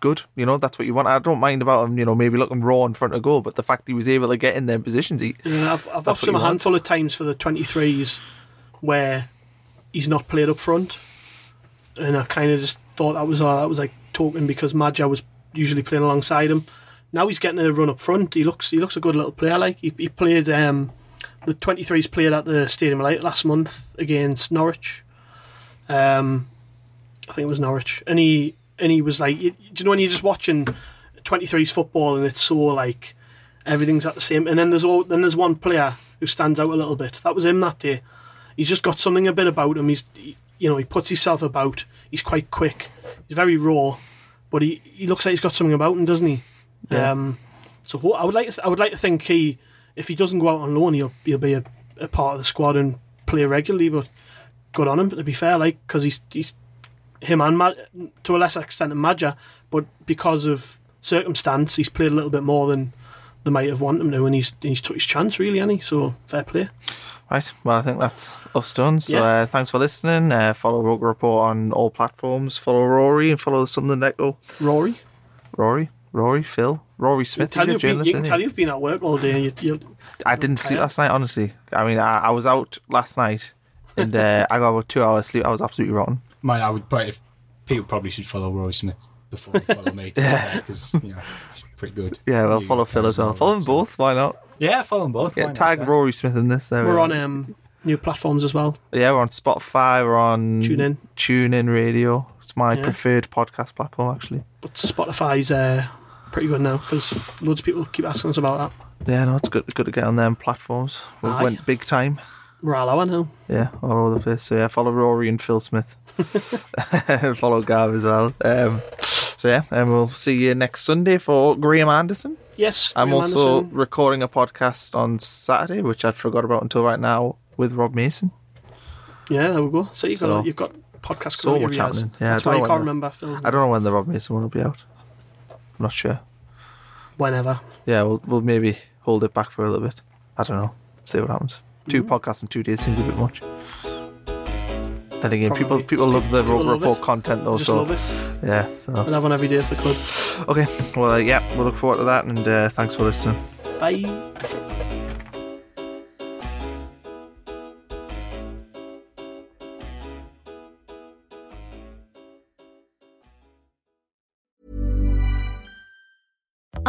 good. You know, that's what you want. I don't mind about him. You know, maybe looking raw in front of goal, but the fact he was able to get in them positions, he, Yeah, I've, I've watched him a you want. handful of times for the 23s where he's not played up front, and I kind of just thought that was uh, that was like talking because Maja was usually playing alongside him. Now he's getting a run up front. He looks he looks a good little player. Like he, he played um, the 23s played at the Stadium Light last month against Norwich. Um, I think it was Norwich, and he and he was like, you, do you know when you're just watching 23's football and it's so like everything's at the same, and then there's all then there's one player who stands out a little bit. That was him that day. He's just got something a bit about him. He's he, you know he puts himself about. He's quite quick. He's very raw, but he, he looks like he's got something about him, doesn't he? Yeah. Um, so I would like to, I would like to think he if he doesn't go out on loan, he'll he'll be a, a part of the squad and play regularly. But good on him But to be fair, like because he's he's him and Ma- to a lesser extent than Maja, but because of circumstance, he's played a little bit more than they might have wanted him to, and he's he's took his chance really, hasn't he? So fair play. Right. Well, I think that's us done. So Yeah. uh, thanks for listening. Uh, follow Roker Report on all platforms. Follow Rory and follow the Sunderland Echo. Rory, Rory, Rory, Phil, Rory you Smith. can tell you've been, you can tell he? you've been at work all day. You, you, I didn't sleep last night. Honestly, I mean, I, I was out last night and uh, I got about two hours sleep. I was absolutely rotten. My, I would, but if people probably should follow Rory Smith before they follow me, because you know, it's pretty good. Yeah, well, You follow Phil as well. Follow them both. Why not? Yeah, follow them both. Yeah, why not, tag yeah. Rory Smith in this. There we we're go. on um, new platforms as well. Yeah, we're on Spotify. We're on TuneIn. TuneIn Radio. It's my Yeah. preferred podcast platform, actually. But Spotify's uh, pretty good now because loads of people keep asking us about that. Yeah, no, it's good. Good to get on them platforms. We Aye. went big time. We're all now. Yeah, all over the place. So yeah, follow Rory and Phil Smith. follow Gav as well. Um, so yeah, and we'll see you next Sunday for Graham Anderson. Yes, I'm Graham also Anderson. recording a podcast on Saturday, which I'd forgot about until right now, with Rob Mason. Yeah, there we go. So you've got you've got podcast So much happening. Yeah, That's don't why you can't the- remember Phil. I don't know when the Rob Mason one will be out. I'm not sure. Whenever. Yeah, we'll we'll maybe hold it back for a little bit. I don't know. See what happens. Two Mm-hmm. podcasts in two days seems a bit much. Then again, people Probably. people love the People love Report content though. Just so love it. yeah, so I'd have one every day if they could. okay. Well, uh, yeah, we'll look forward to that, and uh, thanks for listening. Bye.